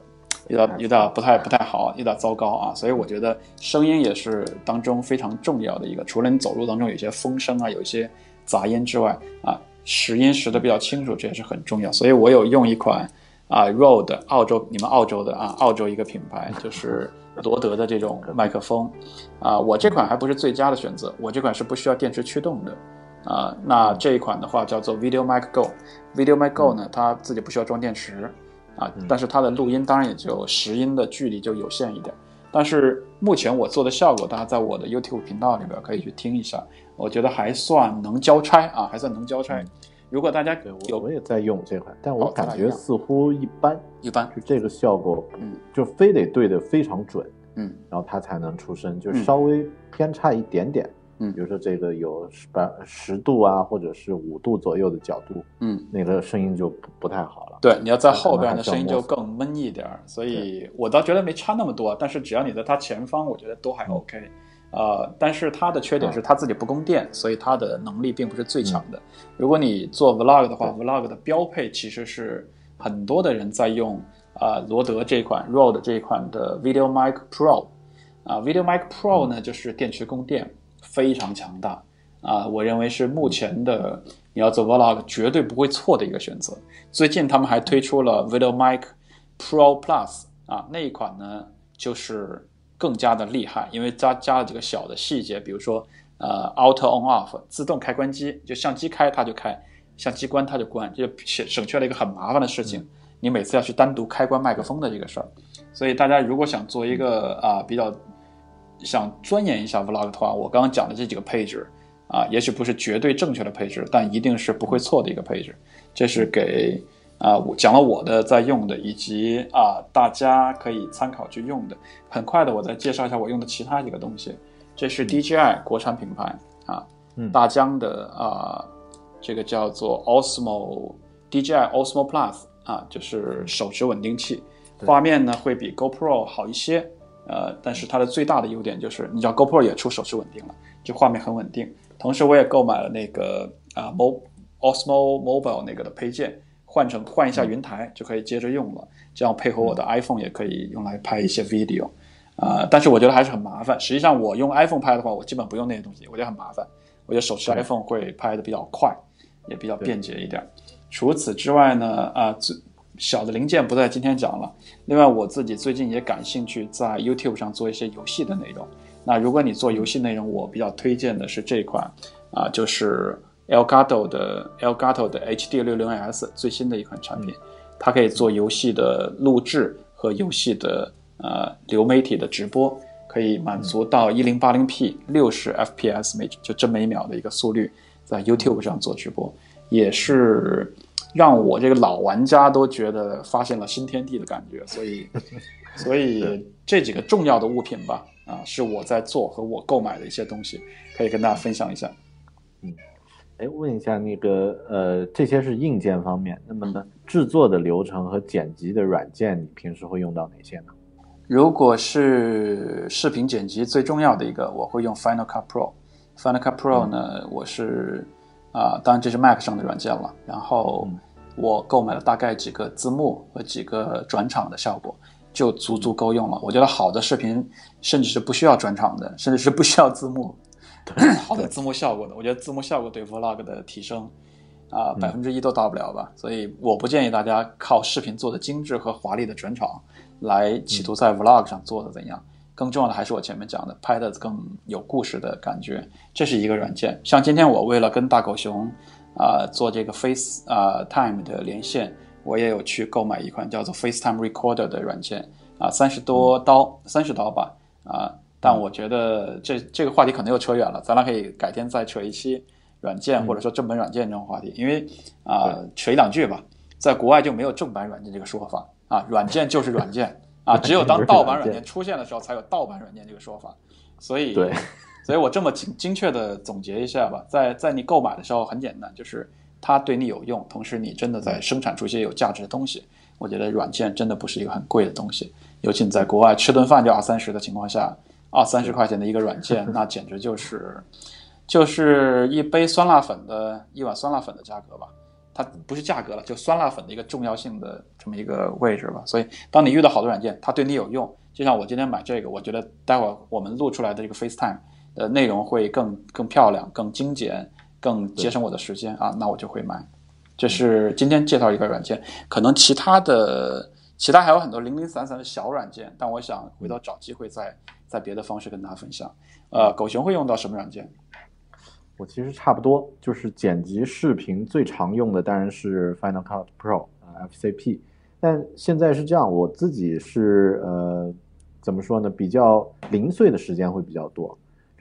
有点有点不太不太好，有点糟糕啊，所以我觉得声音也是当中非常重要的一个。除了你走路当中有些风声啊，有一些杂音之外啊，拾音拾的比较清楚，这也是很重要。所以我有用一款啊 ROD 澳洲你们澳洲的啊澳洲一个品牌，就是罗德的这种麦克风啊，我这款还不是最佳的选择，我这款是不需要电池驱动的。啊，那这一款的话叫做 Video Mic Go，Video Mic Go 呢，它自己不需要装电池啊，但是它的录音当然也就拾音的距离就有限一点。但是目前我做的效果，大家在我的 YouTube 频道里边可以去听一下我觉得还算能交差啊，还算能交差。如果大家对我有我也在用这款，但我感觉似乎一般，一般，就这个效果，嗯，就非得对的非常准，嗯。然后它才能出声，就嗯。稍微偏差一点点，嗯比如说这个有十八十度啊，或者是五度左右的角度，嗯，那个声音就不不太好了。对，你要在后边的声音就更闷一点儿，所以我倒觉得没差那么多。但是只要你在它前方，我觉得都还 OK。呃，但是它的缺点是它自己不供电，所以它的能力并不是最强的。如果你做 Vlog 的话，Vlog 的标配其实是很多的人在用啊、罗德这款 Rode 这一款的 Video Mic Pro 啊、Video Mic Pro 呢就是电池供电非常强大啊、我认为是目前的你要做 Vlog 绝对不会错的一个选择。最近他们还推出了 Video Mic Pro Plus 啊，那一款呢就是更加的厉害，因为加加了几个小的细节，比如说呃 Auto On Off 自动开关机，就相机开它就开，相机关它就关，就省省去了一个很麻烦的事情，你每次要去单独开关麦克风的这个事儿。所以大家如果想做一个啊、比较想钻研一下 Vlog 的话，我刚刚讲的这几个配置啊，也许不是绝对正确的配置，但一定是不会错的一个配置。这是给啊，我讲了我的在用的，以及啊大家可以参考去用的。很快的，我再介绍一下我用的其他几个东西。这是 DJI 国产品牌啊，嗯大疆的啊，这个叫做 Osmo DJI Osmo Plus 啊，就是手持稳定器，画面呢会比 GoPro 好一些，呃，但是它的最大的优点就是，你知道 GoPro 也出手持稳定了，就画面很稳定。同时，我也购买了那个啊 Mo Osmo Mobile 那个的配件，换成换一下云台就可以接着用了，这样配合我的 iPhone 也可以用来拍一些 video。啊、但是我觉得还是很麻烦。实际上，我用 iPhone 拍的话，我基本不用那些东西，我觉得很麻烦。我觉得手持 iPhone 会拍的比较快，也比较便捷一点。除此之外呢，啊、最小的零件不在今天讲了。另外，我自己最近也感兴趣在 YouTube 上做一些游戏的内容。那如果你做游戏内容，我比较推荐的是这款啊、就是 Elgato 的 Elgato 的 HD 6 0 S 最新的一款产品，它可以做游戏的录制和游戏的呃流媒体的直播，可以满足到 1080p 六十 FPS 每就帧每秒的一个速率，在 YouTube 上做直播，也是让我这个老玩家都觉得发现了新天地的感觉，所以 所以这几个重要的物品吧，啊，是我在做和我购买的一些东西，可以跟大家分享一下。嗯哎，问一下那个呃，这些是硬件方面，那么呢，制作的流程和剪辑的软件，你平时会用到哪些呢？如果是视频剪辑最重要的一个，我会用 Final Cut Pro。Final Cut Pro 呢，我是啊、当然这是 Mac 上的软件了。然后我购买了大概几个字幕和几个转场的效果，就足足够用了。我觉得好的视频甚至是不需要转场的，甚至是不需要字幕，好的字幕效果的。我觉得字幕效果对 Vlog 的提升啊，百分之一都到不了吧。所以我不建议大家靠视频做的精致和华丽的转场来企图在 Vlog 上做的怎样。更重要的还是我前面讲的，拍的更有故事的感觉，这是一个软件。像今天我为了跟大狗熊啊、做这个 Face 啊、Time 的连线，我也有去购买一款叫做 FaceTime Recorder 的软件啊，三十多刀，三十刀吧啊。但我觉得这这个话题可能又扯远了，咱俩可以改天再扯一期软件或者说正版软件这种话题，因为啊、扯一两句吧，在国外就没有正版软件这个说法啊，软件就是软件啊，只有当盗版软件出现的时候才有盗版软件这个说法，所以对，所以我这么精精确的总结一下吧，在在你购买的时候很简单，就是它对你有用，同时你真的在生产出一些有价值的东西。我觉得软件真的不是一个很贵的东西，尤其你在国外吃顿饭就二三十的情况下，二三十块钱的一个软件，那简直就是就是一杯酸辣粉的一碗酸辣粉的价格吧。它不是价格了，就酸辣粉的一个重要性的这么一个位置吧。所以，当你遇到好的软件，它对你有用，就像我今天买这个，我觉得待会儿我们录出来的这个 FaceTime 的内容会更更漂亮、更精简、更节省我的时间啊，那我就会买。这是今天介绍一个软件，可能其他的其他还有很多零零散散的小软件，但我想回头找机会再在别的方式跟大家分享。呃，狗熊会用到什么软件？我其实差不多，就是剪辑视频最常用的当然是 Final Cut Pro 啊、FCP，但现在是这样，我自己是呃怎么说呢，比较零碎的时间会比较多，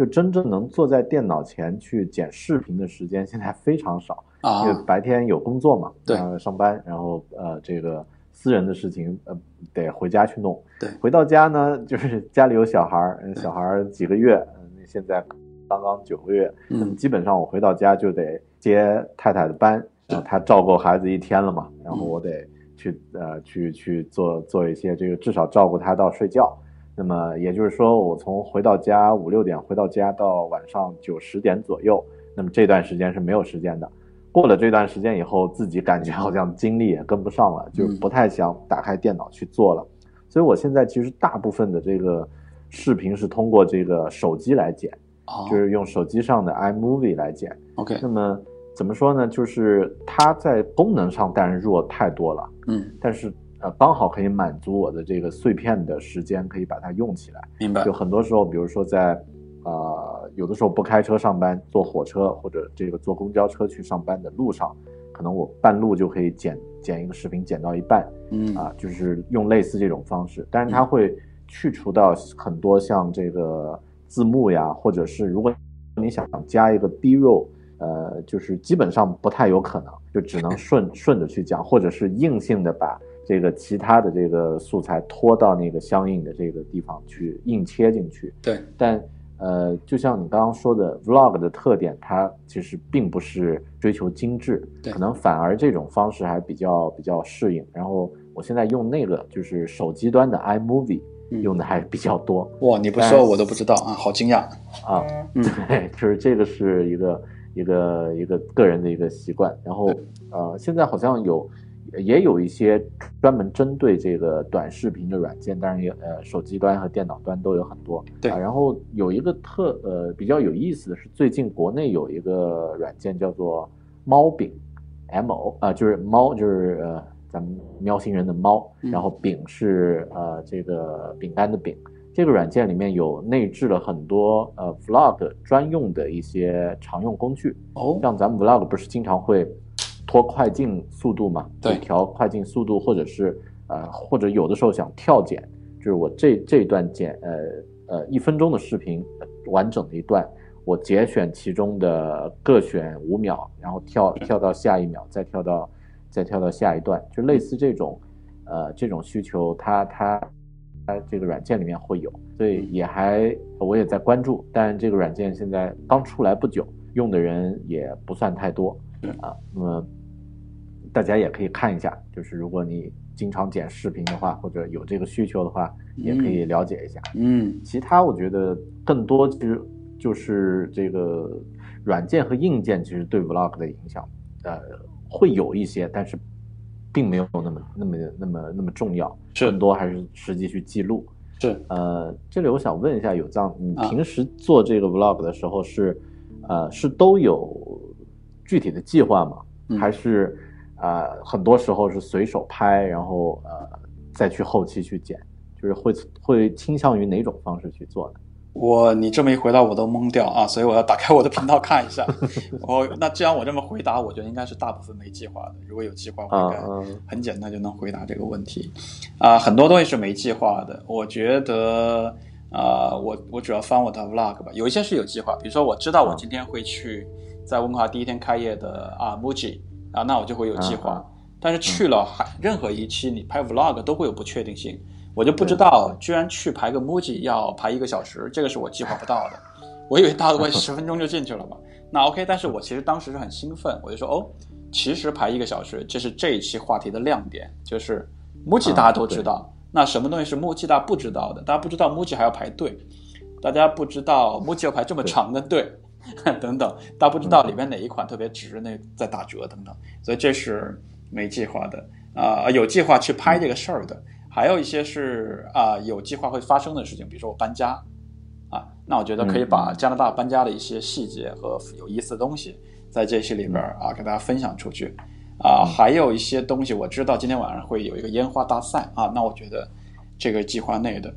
真正能坐在电脑前去剪视频的时间现在非常少，因为啊，白天有工作嘛，对。呃上班，然后呃这个私人的事情呃得回家去弄，对。回到家呢就是家里有小孩儿，呃小孩儿几个月，嗯、现在刚刚九个月，基本上我回到家就得接太太的班，然后她照顾孩子一天了嘛，然后我得去呃去去做做一些这个至少照顾她到睡觉。那么也就是说，我从回到家五六点回到家到晚上九十点左右，那么这段时间是没有时间的。过了这段时间以后，自己感觉好像精力也跟不上了，就不太想打开电脑去做了。所以我现在其实大部分的这个视频是通过这个手机来剪，哦就是用手机上的 iMovie 来剪。，OK，那么怎么说呢？就是它在功能上当然弱太多了，嗯，但是呃刚好可以满足我的这个碎片的时间，可以把它用起来。明白就，很多时候，比如说在呃有的时候不开车上班，坐火车或者这个坐公交车去上班的路上，可能我半路就可以剪剪一个视频，剪到一半嗯啊，就是用类似这种方式，但是它会去除到很多像这个字幕呀，或者是如果你想加一个 B roll。呃，就是基本上不太有可能，就只能顺顺着去讲，或者是硬性的把这个其他的这个素材拖到那个相应的这个地方去硬切进去。对，但呃，就像你刚刚说的，vlog 的特点，它其实并不是追求精致，对。可能反而这种方式还比较比较适应。然后我现在用那个就是手机端的 iMovie 嗯。用的还比较多、哇，你不说我都不知道啊，好惊讶，啊，嗯。对，就是这个是一个一个一个个人的一个习惯。然后呃，现在好像有也有一些专门针对这个短视频的软件，当然也呃手机端和电脑端都有很多。对啊，然后有一个特呃比较有意思的是，最近国内有一个软件叫做猫饼，M O 啊、就是猫就是呃咱们喵星人的猫，嗯然后饼是呃这个饼干的饼。这个软件里面有内置了很多呃 vlog 专用的一些常用工具，哦，像咱们 vlog 不是经常会拖快进速度嘛？对调快进速度，或者是呃，或者有的时候想跳剪，就是我这这一段剪呃呃一分钟的视频呃完整的一段，我节选其中的各选五秒，然后跳跳到下一秒，再跳到再跳到下一段，就类似这种呃这种需求，它它它这个软件里面会有，所以也还我也在关注，但这个软件现在刚出来不久，用的人也不算太多啊。那么大家也可以看一下，就是如果你经常剪视频的话，或者有这个需求的话，也可以了解一下。嗯其他我觉得更多其实就是这个软件和硬件其实对 vlog 的影响，呃，会有一些，但是并没有那么那么那么那么重要，是更多还是实际去记录。是，呃，这里我想问一下有藏，你啊平时做这个 vlog 的时候是，呃，是都有具体的计划吗？嗯还是呃很多时候是随手拍，然后呃再去后期去剪，就是会会倾向于哪种方式去做的？我你这么一回答我都懵掉啊，所以我要打开我的频道看一下。我那既然我这么回答，我觉得应该是大部分没计划的。如果有计划，我应该很简单就能回答这个问题。啊、很多东西是没计划的。我觉得啊、我我主要翻我的 vlog 吧，有一些是有计划，比如说我知道我今天会去在温哥华第一天开业的啊 MUJI 啊，那我就会有计划。嗯但是去了还任何一期你拍 vlog 都会有不确定性，我就不知道居然去排个 MUJI 要排一个小时，这个是我计划不到的。我以为大概 十分钟就进去了嘛，那 OK，但是我其实当时是很兴奋，我就说哦，其实排一个小时，这是这一期话题的亮点，就是 MUJI 大家都知道，那什么东西是 MUJI 大家不知道的？大家不知道 MUJI 还要排队，大家不知道 MUJI 要排这么长的队，等等，但不知道里边哪一款特别值，那在打折等等，所以这是没计划的。啊、有计划去拍这个事儿的，还有一些是啊、有计划会发生的事情，比如说我搬家。啊，那我觉得可以把加拿大搬家的一些细节和有意思的东西在这期里边啊给大家分享出去。啊，还有一些东西我知道今天晚上会有一个烟花大赛。啊，那我觉得这个计划内的。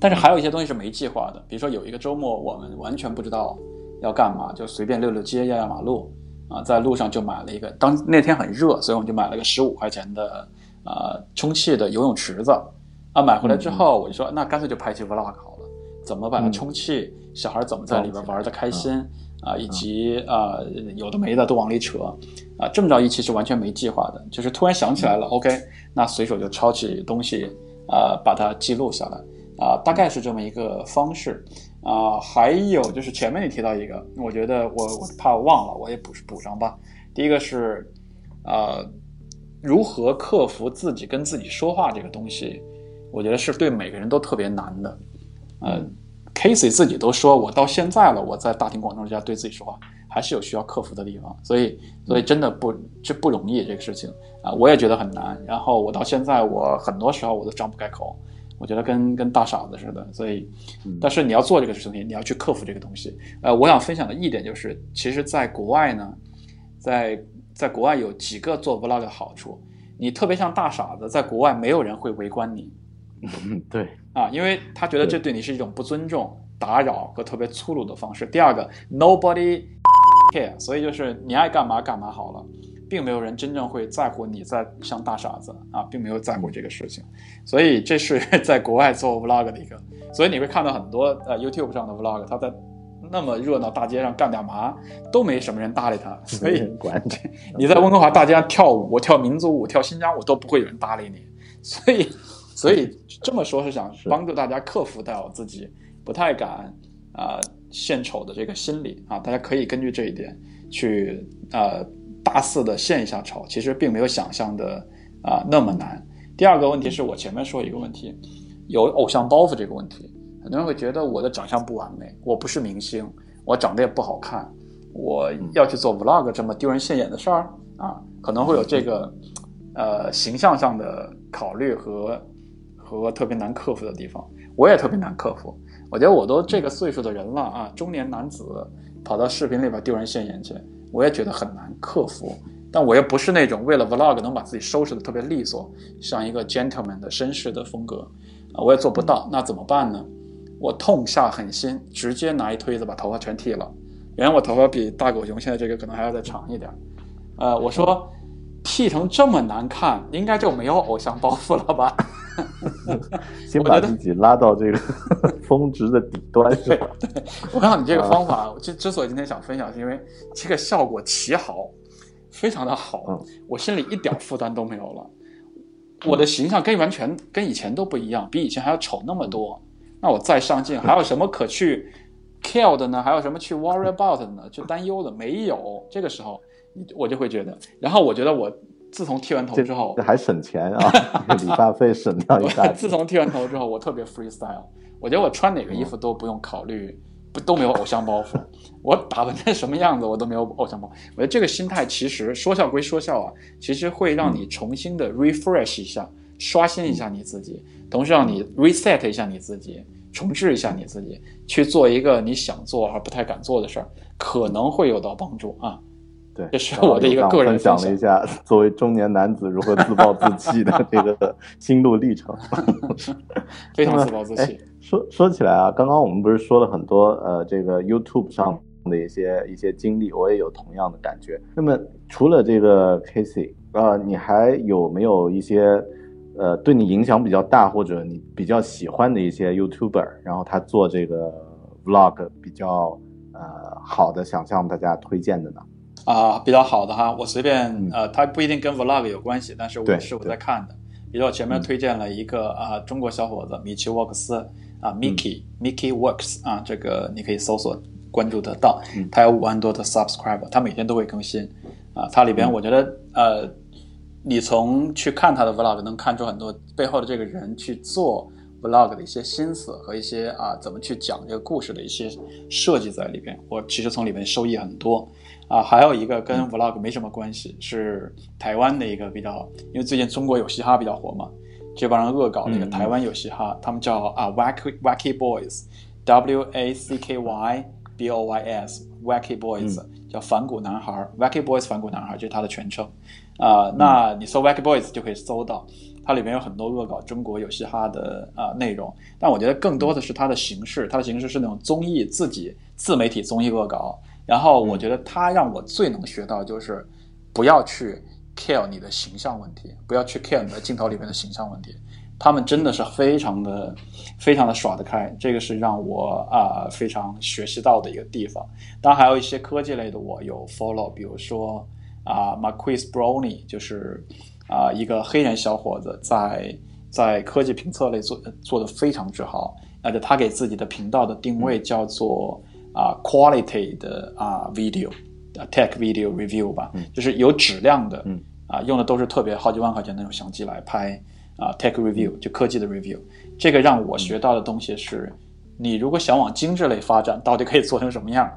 但是还有一些东西是没计划的，比如说有一个周末我们完全不知道要干嘛，就随便溜溜街、压压马路。啊，在路上就买了一个，当那天很热，所以我们就买了个十五块钱的呃充气的游泳池子。啊，买回来之后我就说那干脆就拍期 vlog 好了，怎么把它充气小孩怎么在里边玩的开心啊，以及啊有的没的都往里扯。啊。这么着一期是完全没计划的，就是突然想起来了，OK，那随手就抄起东西啊，把它记录下来。啊，大概是这么一个方式啊。还有就是前面你提到一个，我觉得我我怕我忘了，我也补补上吧。第一个是呃，如何克服自己跟自己说话这个东西。我觉得是对每个人都特别难的，呃，Casey 自己都说，我到现在了，我在大庭广众之下对自己说话，还是有需要克服的地方，所以，所以真的不，这不容易这个事情啊，我也觉得很难。然后我到现在，我很多时候我都张不开口，我觉得跟跟大傻子似的。所以，但是你要做这个事情，你要去克服这个东西。呃，我想分享的一点就是，其实在国外呢，在在国外有几个做 Vlog 的好处，你特别像大傻子，在国外没有人会围观你。嗯，对啊，因为他觉得这对你是一种不尊重、打扰和特别粗鲁的方式。第二个，nobody care，所以就是你爱干嘛干嘛好了，并没有人真正会在乎你在像大傻子啊，并没有在乎这个事情。所以这是 在国外做 vlog 的一个，所以你会看到很多呃 YouTube 上的 vlog，他在那么热闹大街上干点嘛，都没什么人搭理他。所以 你在温哥华大街上跳舞、跳民族舞、跳新疆舞都不会有人搭理你。所以。所以这么说，是想帮助大家克服掉自己不太敢啊献丑的这个心理啊。大家可以根据这一点去呃大肆的线下炒，其实并没有想象的啊那么难。第二个问题是我前面说一个问题，有偶像包袱这个问题，很多人会觉得我的长相不完美，我不是明星，我长得也不好看，我要去做 vlog 这么丢人现眼的事儿啊，可能会有这个呃形象上的考虑和。和特别难克服的地方，我也特别难克服。我觉得我都这个岁数的人了啊，中年男子跑到视频里边丢人现眼去，我也觉得很难克服。但我又不是那种为了 vlog 能把自己收拾的特别利索，像一个 gentleman 的绅士的风格啊，我也做不到。那怎么办呢？我痛下狠心，直接拿一推子把头发全剃了。原来我头发比大狗熊现在这个可能还要再长一点。呃，我说剃成这么难看，应该就没有偶像包袱了吧？先把自己拉到这个 峰值的底端，是吧？对，我告诉你这个方法，之之所以今天想分享，是因为这个效果奇好，非常的好，我心里一点负担都没有了。我的形象跟完全跟以前都不一样，比以前还要丑那么多。那我再上镜，还有什么可去 care 的呢？还有什么去 worry about 的呢？去担忧的没有。这个时候，我就会觉得，然后我觉得我。自从剃完头之后，这还省钱啊！理发费省掉一大。自从剃完头之后，我特别 freestyle。我觉得我穿哪个衣服都不用考虑，不都没有偶像包袱。我打扮成什么样子，我都没有偶像包。我觉得这个心态其实说笑归说笑啊，其实会让你重新的 refresh 一下，刷新一下你自己，同时让你 reset 一下你自己，重置一下你自己，去做一个你想做而不太敢做的事儿，可能会有到帮助啊。对，这是我的一个个人分享了一下作为中年男子如何自暴自弃的这个 心路历程，非常自暴自弃。说说起来啊，刚刚我们不是说了很多呃，这个 YouTube 上的一些一些经历，我也有同样的感觉。那么除了这个 Casey 呃，你还有没有一些呃对你影响比较大或者你比较喜欢的一些 YouTuber，然后他做这个 Vlog 比较呃好的，想向大家推荐的呢？啊，比较好的哈，我随便呃，它不一定跟 vlog 有关系，但是我是我在看的。比如我前面推荐了一个啊，中国小伙子米奇沃克斯啊，Mickey Mickey Works 啊，这个你可以搜索关注得到，他有五万多的 subscriber，他每天都会更新啊。他里边我觉得呃，你从去看他的 vlog 能看出很多背后的这个人去做 vlog 的一些心思和一些啊怎么去讲这个故事的一些设计在里边。我其实从里面收益很多。啊，还有一个跟 vlog 没什么关系，是台湾的一个比较，因为最近中国有嘻哈比较火嘛，这帮人恶搞那个台湾有嘻哈，他们叫啊 wacky wacky boys，W A C K Y B O Y S，wacky boys 叫反骨男孩，wacky boys 反骨男孩就是他的全称，啊，那你搜 wacky boys 就可以搜到，它里面有很多恶搞中国有嘻哈的啊内容，但我觉得更多的是它的形式，它的形式是那种综艺自己自媒体综艺恶搞。然后我觉得他让我最能学到就是，不要去 care 你的形象问题，不要去 care 你的镜头里面的形象问题，他们真的是非常的、非常的耍得开，这个是让我啊、非常学习到的一个地方。当然还有一些科技类的我有 follow，比如说啊、Marquis Brownie，就是啊、一个黑人小伙子在在科技评测类做做的非常之好，而且他给自己的频道的定位叫做啊、quality 的啊、video。啊 tech video review 吧，就是有质量的，嗯啊，用的都是特别好几万块钱那种相机来拍啊 tech review，就科技的 review。这个让我学到的东西是，你如果想往精致类发展，到底可以做成什么样？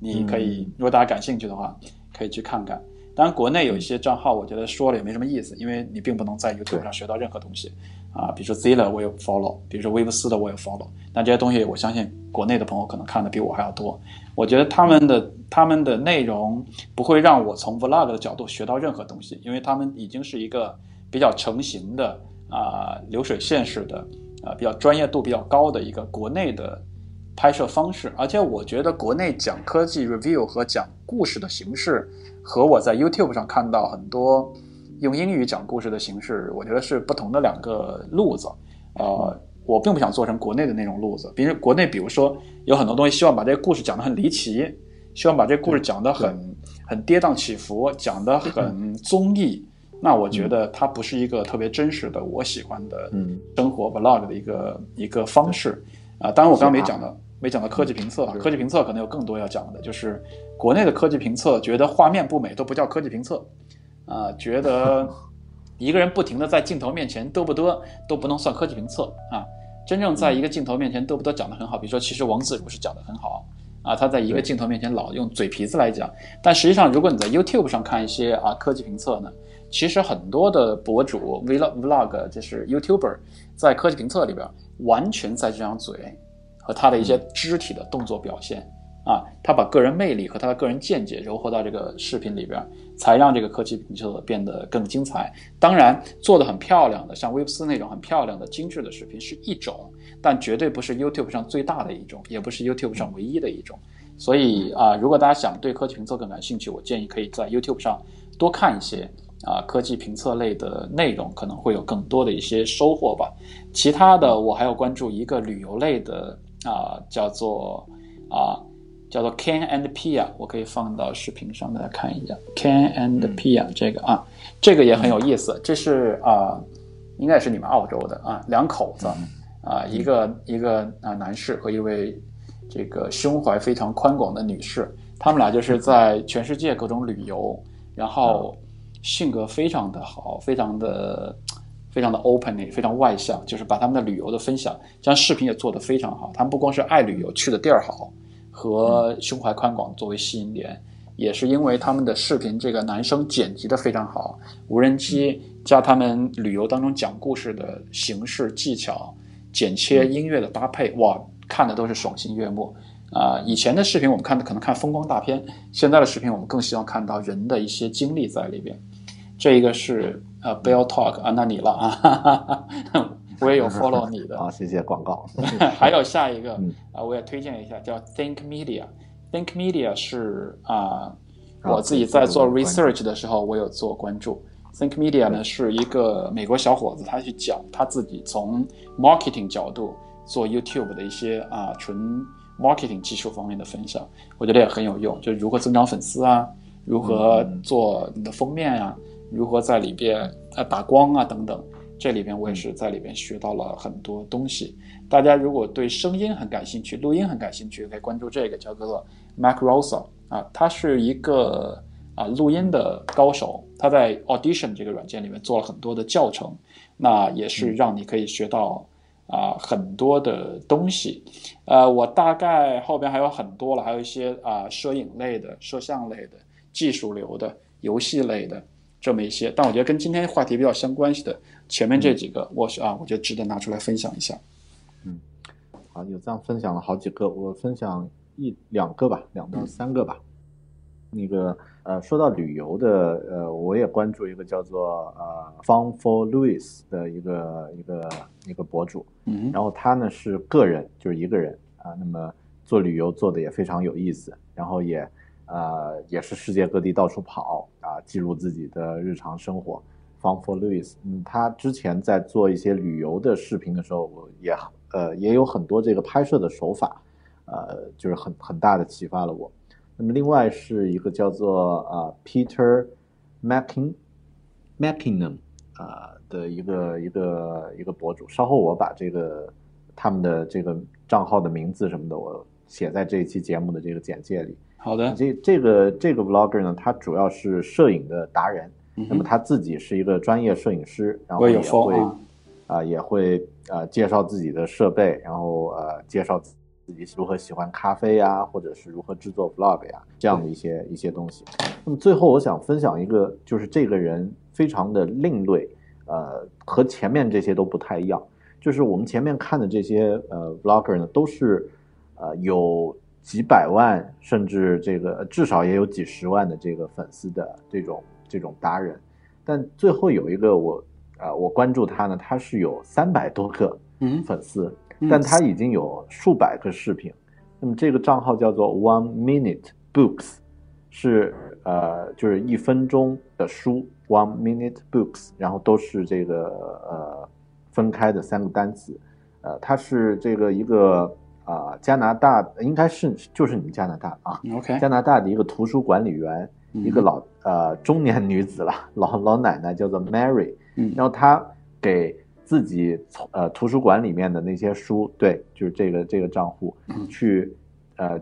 你可以，如果大家感兴趣的话，可以去看看。当然，国内有一些账号，我觉得说了也没什么意思，因为你并不能在 YouTube 上学到任何东西啊。比如说 Zilla 我有 follow，比如说威布斯的我有 follow，但这些东西我相信国内的朋友可能看的比我还要多。我觉得他们的他们的内容不会让我从 Vlog 的角度学到任何东西，因为他们已经是一个比较成型的啊、流水线式的啊、比较专业度比较高的一个国内的拍摄方式，而且我觉得国内讲科技 review 和讲故事的形式，和我在 YouTube 上看到很多用英语讲故事的形式，我觉得是不同的两个路子。呃，我并不想做成国内的那种路子，比如国内，比如说有很多东西希望把这个故事讲得很离奇，希望把这个故事讲得很很跌宕起伏，讲得很综艺。那我觉得它不是一个特别真实的我喜欢的嗯生活 vlog 的一个一个方式啊。当然，我刚刚没讲到没讲到科技评测啊，科技评测可能有更多要讲的，就是国内的科技评测觉得画面不美都不叫科技评测啊，觉得一个人不停的在镜头面前嘚不嘚都不能算科技评测啊。真正在一个镜头面前嘚不嘚讲得很好，比如说其实王自如是讲得很好啊，他在一个镜头面前老用嘴皮子来讲，但实际上如果你在 YouTube 上看一些啊科技评测呢，其实很多的博主 vlog vlog 就是 YouTuber 在科技评测里边完全在这张嘴和他的一些肢体的动作表现啊，他把个人魅力和他的个人见解糅合到这个视频里边，才让这个科技评测变得更精彩。当然，做的很漂亮的，像威布斯那种很漂亮的、精致的视频是一种，但绝对不是 YouTube 上最大的一种，也不是 YouTube 上唯一的一种。所以啊、如果大家想对科技评测更感兴趣，我建议可以在 YouTube 上多看一些啊、科技评测类的内容，可能会有更多的一些收获吧。其他的，我还要关注一个旅游类的啊、叫做啊、叫做 Can and Pia，我可以放到视频上，大家看一下。Can and Pia 这个啊，这个也很有意思。这是啊、应该也是你们澳洲的啊，两口子啊，一个一个啊男士和一位这个胸怀非常宽广的女士，他们俩就是在全世界各种旅游，然后性格非常的好，非常的非常的 open，非常外向，就是把他们的旅游的分享，这样视频也做得非常好。他们不光是爱旅游，去的地儿好，和胸怀宽广作为吸引点，也是因为他们的视频这个男生剪辑的非常好，无人机加他们旅游当中讲故事的形式技巧，剪切音乐的搭配，哇，看的都是爽心悦目。啊、以前的视频我们看的可能看风光大片，现在的视频我们更希望看到人的一些经历在里边。这一个是呃 Bell Talk 啊，那你了啊，哈哈哈，我也有 follow 你的。好，谢谢广告。还有下一个啊、嗯我也推荐一下，叫 Think Media。Think Media 是啊、啊我自己在做 research 的时候，我有做关注。Think Media 呢是一个美国小伙子，他去讲他自己从 marketing 角度做 YouTube 的一些啊纯 marketing 技术方面的分享，我觉得也很有用，就是如何增长粉丝啊，如何做你的封面啊，如何在里边啊打光啊等等。这里边我也是在里边学到了很多东西。大家如果对声音很感兴趣，录音很感兴趣，可以关注这个叫做 Mac Rosa 啊，他是一个啊录音的高手，他在 Audition 这个软件里面做了很多的教程，那也是让你可以学到啊很多的东西。呃，我大概后边还有很多了，还有一些啊摄影类的、摄像类的、技术流的、游戏类的这么一些。但我觉得跟今天话题比较相关系的前面这几个，我是啊，我觉得值得拿出来分享一下。嗯好，有这样分享了好几个，我分享一两个吧，两到三个吧。那个呃，说到旅游的，呃，我也关注一个叫做呃 Fun for Louis 的一个一个一个博主，嗯然后他呢是个人，就是一个人啊，那么做旅游做的也非常有意思，然后也呃也是世界各地到处跑啊，记录自己的日常生活，方 for Louis，嗯，他之前在做一些旅游的视频的时候，我也呃也有很多这个拍摄的手法，呃，就是很很大的启发了我。那么另外是一个叫做呃 Peter Mackin Mackinum 啊、的一个一个一个博主，稍后我把这个他们的这个账号的名字什么的，我写在这一期节目的这个简介里。好的，这这个这个 vlogger 呢，他主要是摄影的达人，嗯那么他自己是一个专业摄影师，然后我也会啊啊、也会呃介绍自己的设备，然后呃介绍自己如何喜欢咖啡呀，或者是如何制作 vlog 呀这样的一些一些东西。那么最后我想分享一个，就是这个人非常的另类，呃，和前面这些都不太一样。就是我们前面看的这些呃 vlogger 呢，都是呃有几百万，甚至这个至少也有几十万的这个粉丝的这种这种达人。但最后有一个我啊、呃我关注他呢，他是有三百多个嗯粉丝，嗯但他已经有数百个视频。那么这个账号叫做 One Minute Books，是呃就是一分钟的书 One Minute Books，然后都是这个呃分开的三个单词。呃，他是这个一个啊、加拿大，应该是就是你们加拿大啊，，OK，加拿大的一个图书管理员，嗯一个老呃中年女子了，老老奶奶叫做 Mary，嗯。然后她给自己从呃图书馆里面的那些书，对，就是这个这个账户嗯。去呃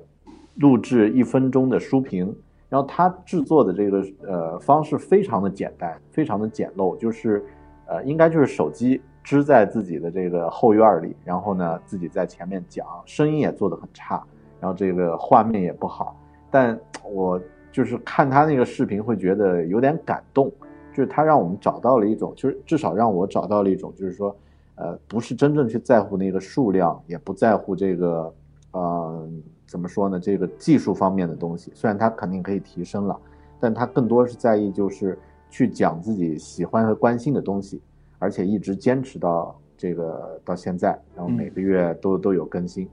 录制一分钟的书评，然后她制作的这个呃方式非常的简单，非常的简陋，就是呃应该就是手机支在自己的这个后院里，然后呢自己在前面讲，声音也做得很差，然后这个画面也不好，但我就是看他那个视频会觉得有点感动，就是他让我们找到了一种，就是至少让我找到了一种，就是说，呃，不是真正去在乎那个数量，也不在乎这个，呃，怎么说呢，这个技术方面的东西，虽然他肯定可以提升了，但他更多是在意就是去讲自己喜欢和关心的东西，而且一直坚持到这个到现在，然后每个月都、都有更新。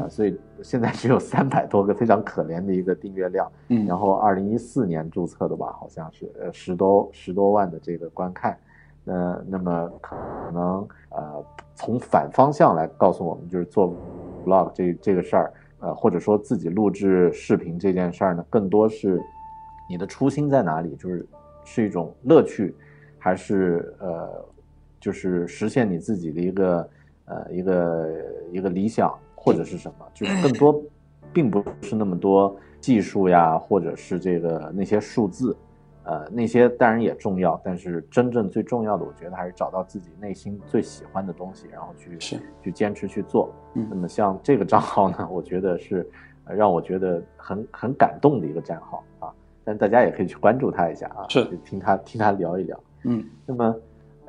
啊、所以现在只有三百多个，非常可怜的一个订阅量。嗯，然后二零一四年注册的吧，好像是呃十多十多万的这个观看。那那么可能呃从反方向来告诉我们，就是做 vlog 这这个事儿，呃或者说自己录制视频这件事儿呢，更多是你的初心在哪里？就是是一种乐趣，还是呃就是实现你自己的一个呃一个一个理想，或者是什么？就是更多，并不是那么多技术呀，或者是这个那些数字，呃，那些当然也重要，但是真正最重要的，我觉得还是找到自己内心最喜欢的东西，然后去是去坚持去做。嗯那么像这个账号呢，我觉得是呃让我觉得很很感动的一个账号啊，但大家也可以去关注他一下啊，是听他听他聊一聊。嗯那么，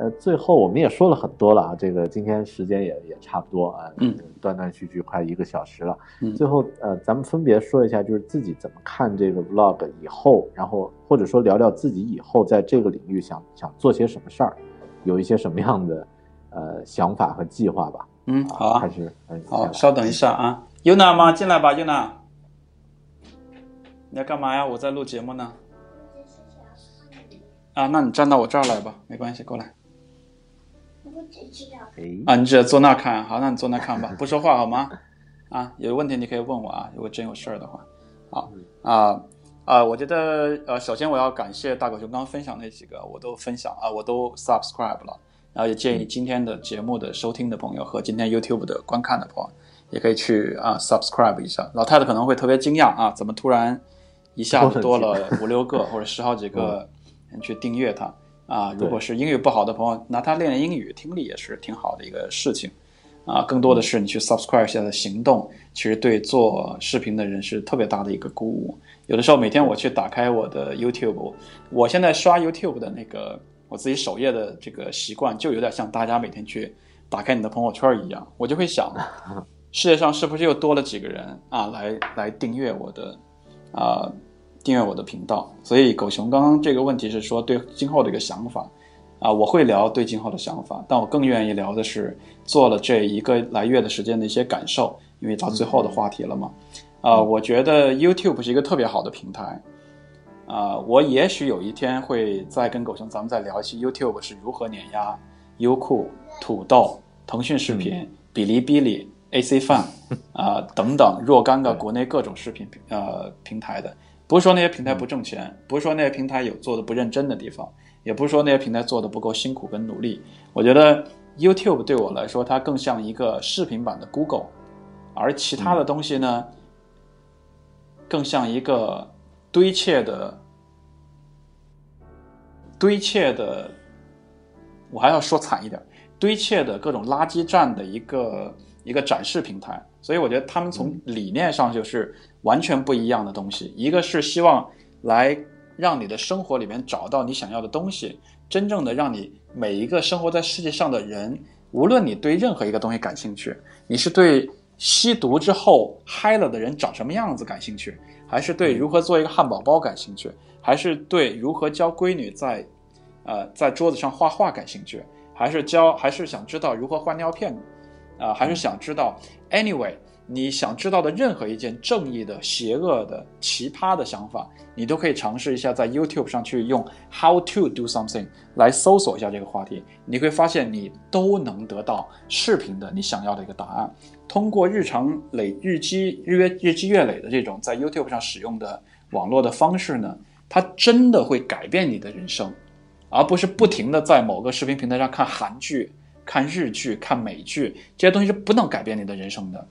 呃，最后我们也说了很多了啊，这个今天时间也也差不多啊，嗯，断断续续快一个小时了。嗯最后呃，咱们分别说一下，就是自己怎么看这个 vlog 以后，然后或者说聊聊自己以后在这个领域想想做些什么事儿，有一些什么样的呃想法和计划吧。嗯，好啊还，是嗯，好，稍等一下啊，Yuna 吗？进来吧，Yuna。你要干嘛呀？我在录节目呢。啊，那你站到我这儿来吧，没关系，过来。我只知道哎，啊，你只坐那儿看，好，那你坐那儿看吧，不说话好吗？啊，有问题你可以问我啊，如果真有事儿的话。好啊啊，我觉得呃，首先我要感谢大狗熊刚刚分享那几个，我都分享啊，我都 subscribe 了，然后也建议今天的节目的收听的朋友和今天 YouTube 的观看的朋友，也可以去啊 subscribe 一下。老太太可能会特别惊讶啊，怎么突然一下子多了五六个或者十好几个 人去订阅它啊？如果是英语不好的朋友，拿它练练英语，听力也是挺好的一个事情。啊，更多的是你去 subscribe 下的行动，其实对做视频的人是特别大的一个鼓舞。有的时候每天我去打开我的 YouTube，我现在刷 YouTube 的那个我自己首页的这个习惯，就有点像大家每天去打开你的朋友圈一样，我就会想，世界上是不是又多了几个人啊，来来订阅我的啊、订阅我的频道？所以狗熊刚刚这个问题是说对今后的一个想法。啊，我会聊对今后的想法，但我更愿意聊的是做了这一个来月的时间的一些感受，因为到最后的话题了嘛。啊、我觉得 YouTube 是一个特别好的平台，啊、我也许有一天会再跟狗熊咱们再聊一期 YouTube 是如何碾压优酷、土豆、腾讯视频、哔哩哔哩、AC Fun 啊、等等若干个国内各种视频呃平台的。不是说那些平台不挣钱，不是说那些平台有做的不认真的地方，也不是说那些平台做的不够辛苦跟努力。我觉得 YouTube 对我来说，它更像一个视频版的 Google，而其他的东西呢，更像一个堆砌的、堆砌的，我还要说惨一点，堆砌的各种垃圾站的一个一个展示平台。所以我觉得他们从理念上就是完全不一样的东西。一个是希望来让你的生活里面找到你想要的东西，真正的让你每一个生活在世界上的人，无论你对任何一个东西感兴趣，你是对吸毒之后嗨了的人长什么样子感兴趣，还是对如何做一个汉堡包感兴趣，还是对如何教闺女在呃在桌子上画画感兴趣，还是教还是想知道如何换尿片，啊、还是想知道 anyway。你想知道的任何一件正义的、邪恶的、奇葩的想法，你都可以尝试一下，在 YouTube 上去用 “How to do something” 来搜索一下这个话题，你会发现你都能得到视频的你想要的一个答案。通过日常累日积日月日积月累的这种在 YouTube 上使用的网络的方式呢，它真的会改变你的人生，而不是不停的在某个视频平台上看韩剧、看日剧、看美剧，这些东西是不能改变你的人生的。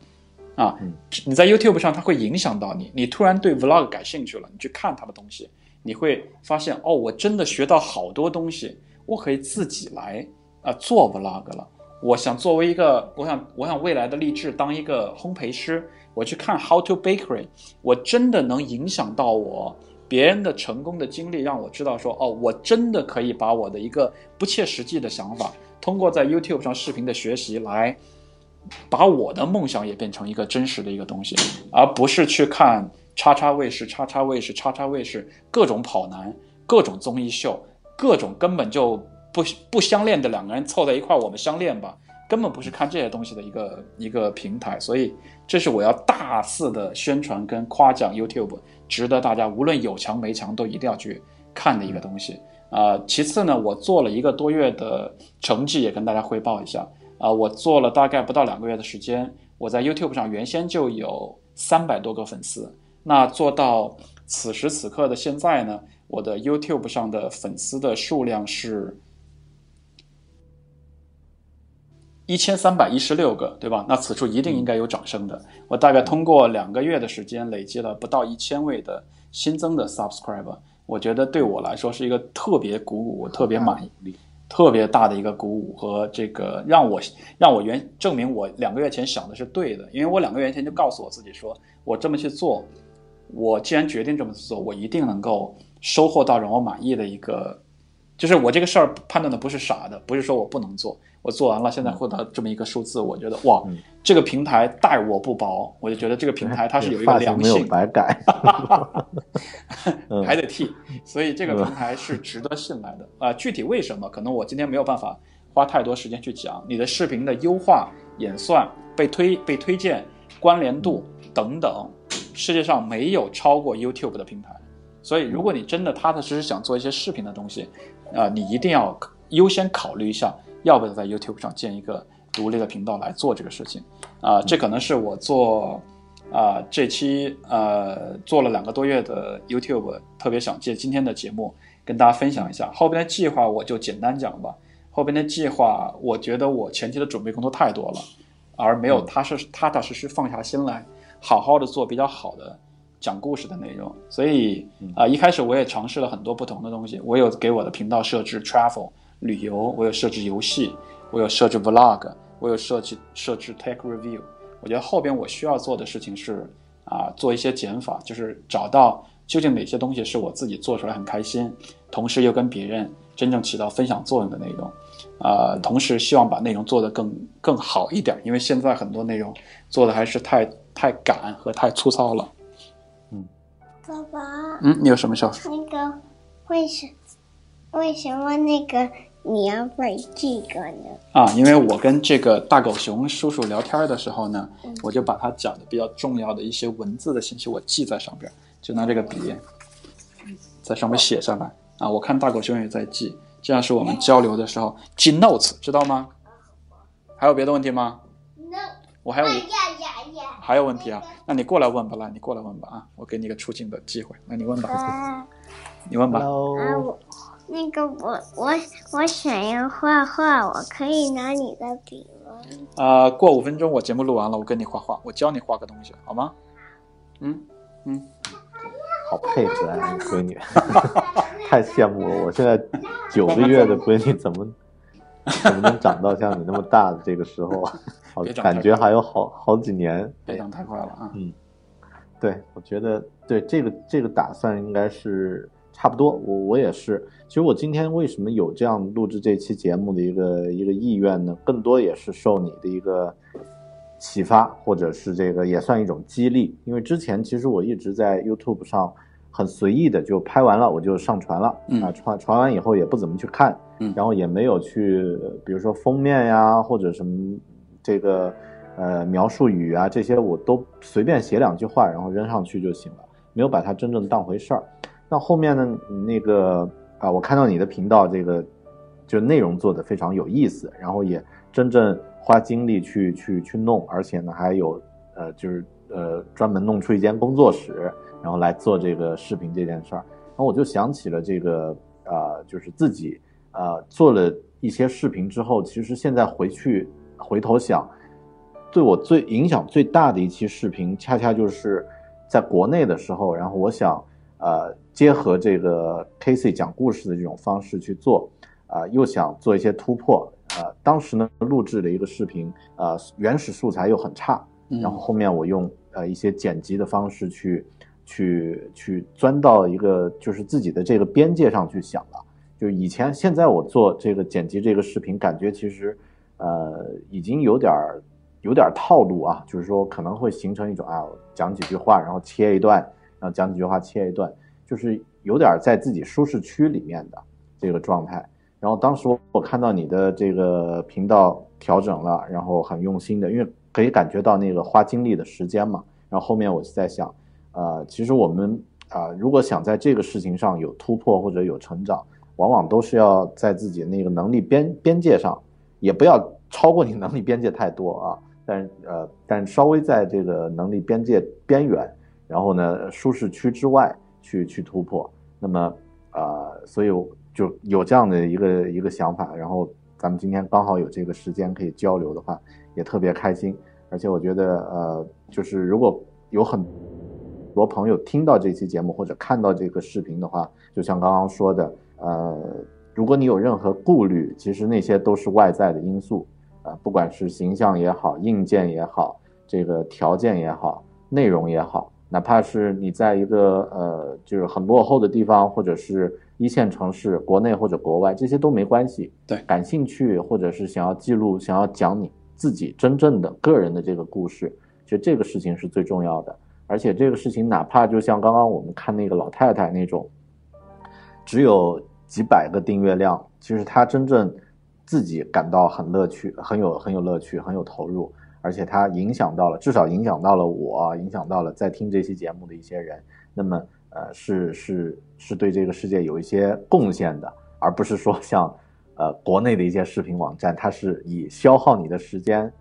啊，你在 YouTube 上，它会影响到你。你突然对 Vlog 感兴趣了，你去看他的东西，你会发现哦，我真的学到好多东西，我可以自己来啊、呃做 Vlog 了。我想作为一个，我想我想未来的励志当一个烘焙师，我去看 How to Bakery，我真的能影响到我别人的成功的经历，让我知道说哦，我真的可以把我的一个不切实际的想法，通过在 YouTube 上视频的学习来。把我的梦想也变成一个真实的一个东西，而不是去看叉叉卫视、叉叉卫视、叉叉卫视各种跑男、各种综艺秀、各种根本就不不相恋的两个人凑在一块儿，我们相恋吧，根本不是看这些东西的一个一个平台。所以，这是我要大肆的宣传跟夸奖 YouTube，值得大家无论有墙没墙都一定要去看的一个东西。啊、其次呢，我做了一个多月的成绩，也跟大家汇报一下。啊、我做了大概不到两个月的时间，我在 YouTube 上原先就有三百多个粉丝。那做到此时此刻的现在呢，我的 YouTube 上的粉丝的数量是一千三百一十六个，对吧？那此处一定应该有掌声的。我大概通过两个月的时间，累积了不到一千位的新增的 subscriber。我觉得对我来说是一个特别鼓舞、特别满意。特别大的一个鼓舞和这个让我让我原证明我两个月前想的是对的，因为我两个月前就告诉我自己说，我这么去做，我既然决定这么做，我一定能够收获到让我满意的一个，就是我这个事儿判断的不是傻的，不是说我不能做，我做完了，现在获得这么一一个数字，我觉得哇，这个平台待我不薄，我就觉得这个平台它是有一个良性，白改，嗯还得剃，所以这个平台是值得信赖的。啊、具体为什么，可能我今天没有办法花太多时间去讲。你的视频的优化、演算、被推、被推荐、关联度等等，世界上没有超过 YouTube 的平台。所以，如果你真的踏踏实实想做一些视频的东西，啊、你一定要优先考虑一下，要不要在 YouTube 上建一个独立的频道来做这个事情。啊、这可能是我做啊、这期呃做了两个多月的 YouTube，特别想借今天的节目跟大家分享一下。后边的计划我就简单讲吧。后边的计划，我觉得我前期的准备工作太多了，而没有踏实踏踏实实放下心来，好好的做比较好的讲故事的内容。所以啊、一开始我也尝试了很多不同的东西。我有给我的频道设置 travel 旅游，我有设置游戏，我有设置 vlog，我有设计设置 tech review。我觉得后边我需要做的事情是啊，做一些减法，就是找到究竟哪些东西是我自己做出来很开心，同时又跟别人真正起到分享作用的内容。啊，同时希望把内容做得更更好一点，因为现在很多内容做的还是太太赶和太粗糙了。嗯爸爸，嗯，你有什么想说？那个为什为什么那个你要背这个呢？啊，因为我跟这个大狗熊叔叔聊天的时候呢，我就把他讲的比较重要的一些文字的信息我记在上边，就拿这个笔在上面写下来啊。我看大狗熊也在记，这样是我们交流的时候记 notes，知道吗？还有别的问题吗？No，我还有！还有问题啊？那你过来问吧，来，你过来问吧啊！我给你一个出镜的机会，那你问吧，啊你问吧。那个我我我想要画画，我可以拿你的笔吗？啊、过五分钟我节目录完了，我跟你画画，我教你画个东西，好吗？嗯嗯，好配合啊，你闺女，太羡慕了。我现在九个月的闺女怎么 怎么能长到像你那么大的这个时候啊？感觉还有好好几年。别长太快了啊！嗯对，我觉得对这个这个打算应该是差不多。我我也是，其实我今天为什么有这样录制这期节目的一个一个意愿呢？更多也是受你的一个启发，或者是这个也算一种激励。因为之前其实我一直在 YouTube 上很随意的就拍完了，我就上传了、嗯啊，传传完以后也不怎么去看，嗯然后也没有去，呃比如说封面呀，或者什么这个呃描述语啊这些，我都随便写两句话，然后扔上去就行了，没有把它真正当回事儿。那后面呢，那个啊，我看到你的频道这个就内容做的非常有意思，然后也真正花精力去去去弄，而且呢还有呃就是呃专门弄出一间工作室，然后来做这个视频这件事儿。然后我就想起了这个呃，就是自己呃做了一些视频之后，其实现在回去回头想，对我最影响最大的一期视频，恰恰就是在国内的时候，然后我想呃结合这个 Casey 讲故事的这种方式去做，啊、又想做一些突破，呃，当时呢录制的一个视频，呃，原始素材又很差，嗯然后后面我用呃一些剪辑的方式去去去钻到一个就是自己的这个边界上去想了。就以前现在我做这个剪辑这个视频，感觉其实呃已经有点儿有点儿套路啊，就是说可能会形成一种啊讲几句话，然后切一段，然后讲几句话切一段，就是有点在自己舒适区里面的这个状态。然后当时我看到你的这个频道调整了，然后很用心的，因为可以感觉到那个花精力的时间嘛。然后后面我就在想，呃，其实我们啊、如果想在这个事情上有突破或者有成长，往往都是要在自己那个能力边边界上，也不要超过你能力边界太多啊，但呃，但稍微在这个能力边界边缘，然后呢，舒适区之外去去突破。那么呃，所以就有这样的一个一个想法，然后咱们今天刚好有这个时间可以交流的话，也特别开心。而且我觉得呃，就是如果有很多朋友听到这期节目或者看到这个视频的话，就像刚刚说的，呃，如果你有任何顾虑，其实那些都是外在的因素，啊、不管是形象也好，硬件也好，这个条件也好，内容也好，哪怕是你在一个呃就是很落后的地方，或者是一线城市，国内或者国外，这些都没关系。对感兴趣或者是想要记录、想要讲你自己真正的个人的这个故事，其实这个事情是最重要的。而且这个事情，哪怕就像刚刚我们看那个老太太那种，只有几百个订阅量，其实她真正自己感到很乐趣，很有很有乐趣，很有投入，而且它影响到了，至少影响到了我，影响到了在听这期节目的一些人。那么，呃，是是是对这个世界有一些贡献的，而不是说像呃国内的一些视频网站，它是以消耗你的时间，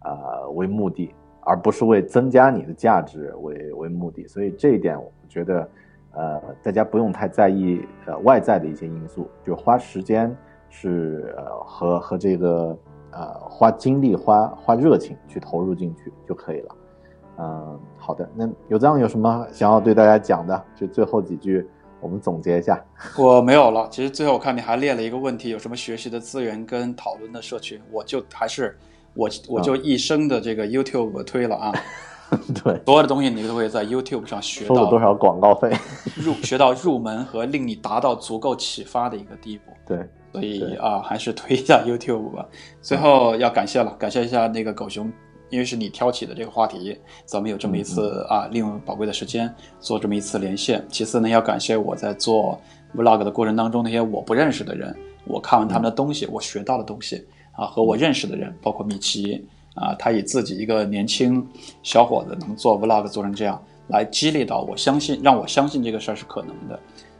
呃为目的，而不是为增加你的价值为为目的。所以这一点，我觉得，呃，大家不用太在意呃外在的一些因素，就花时间是呃和和这个呃花精力、花花热情去投入进去就可以了。嗯，好的。那有藏有什么想要对大家讲的？就最后几句，我们总结一下。我没有了。其实最后我看你还列了一个问题，有什么学习的资源跟讨论的社群，我就还是我我就一生的这个 YouTube 推了啊，对，所有的东西你都会在 YouTube 上学到收了多少广告费？入学到入门和令你达到足够启发的一个地步。对，所以啊，还是推一下 YouTube 吧。最后要感谢了，感谢一下那个狗熊，因为是你挑起的这个话题，咱们有这么一次啊，利用宝贵的时间做这么一次连线。其次呢，要感谢我在做 Vlog 的过程当中那些我不认识的人，我看完他们的东西，我学到的东西啊，和我认识的人，包括米奇啊，他以自己一个年轻小伙子能做 Vlog 做成这样，来激励到我，相信让我相信这个事儿是可能的。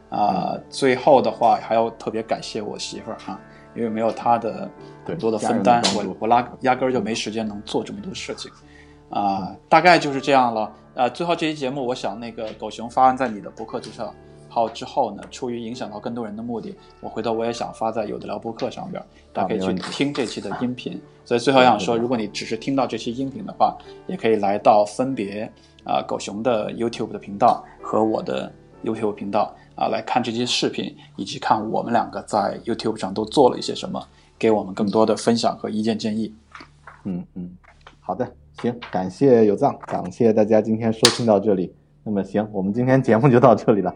啊、最后的话还要特别感谢我媳妇儿啊，因为没有她的很多的分担我我拉压根儿就没时间能做这么多事情。啊、大概就是这样了。啊，最后这期节目，我想那个狗熊发完在你的博客注册号之后呢，出于影响到更多人的目的，我回头我也想发在有的聊博客上边，大家可以去听这期的 音频。所以最后想说，如果你只是听到这期音频的话，也可以来到分别啊、狗熊的 YouTube 的频道和我的 YouTube 频道啊、来看这期视频，以及看我们两个在 YouTube 上都做了一些什么，给我们更多的分享和意见建议。嗯嗯，好的，行，感谢有藏，感谢大家今天收听到这里。那么行，我们今天节目就到这里了。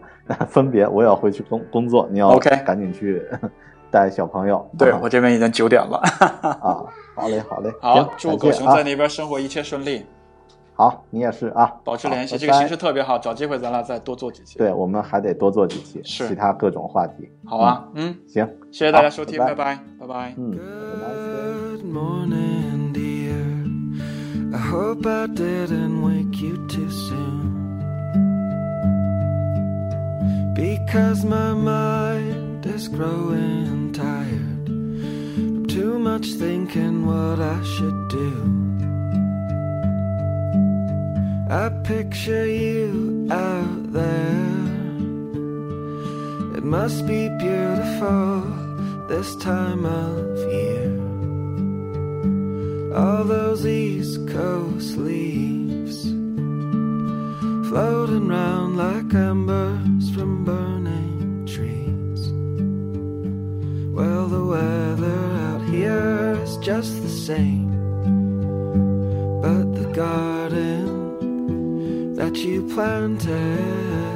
分别，我也要回去工工作，你要赶紧去 带小朋友。对啊我这边已经九点了。啊，好嘞，好嘞，好行，祝狗熊在那边生活一切顺利，好，你也是啊，保持联系。这个形式特别好，找机会咱俩再多做几期。对，我们还得多做几期是其他各种话题。好啊，嗯，行，谢谢大家收听，拜拜拜，拜拜。嗯。Good morning, dear. I hope I didn't wake you too soon. Because my mind is growing tired too much thinking what I should do. I picture you out there. It must be beautiful this time of year. All those East Coast leaves floating round like embers from burning trees. Well, the weather out here is just the same, but the garden that you planted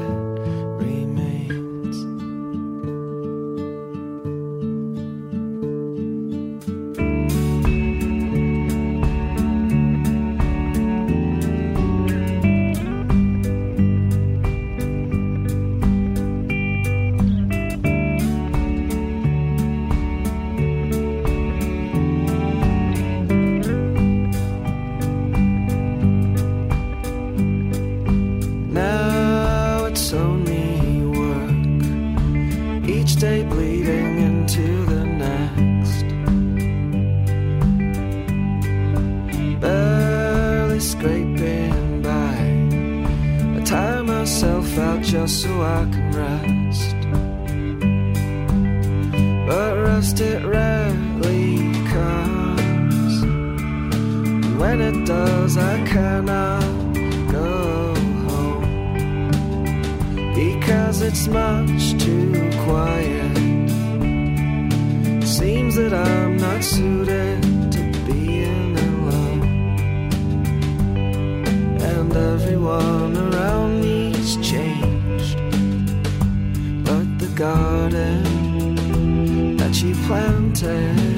pretend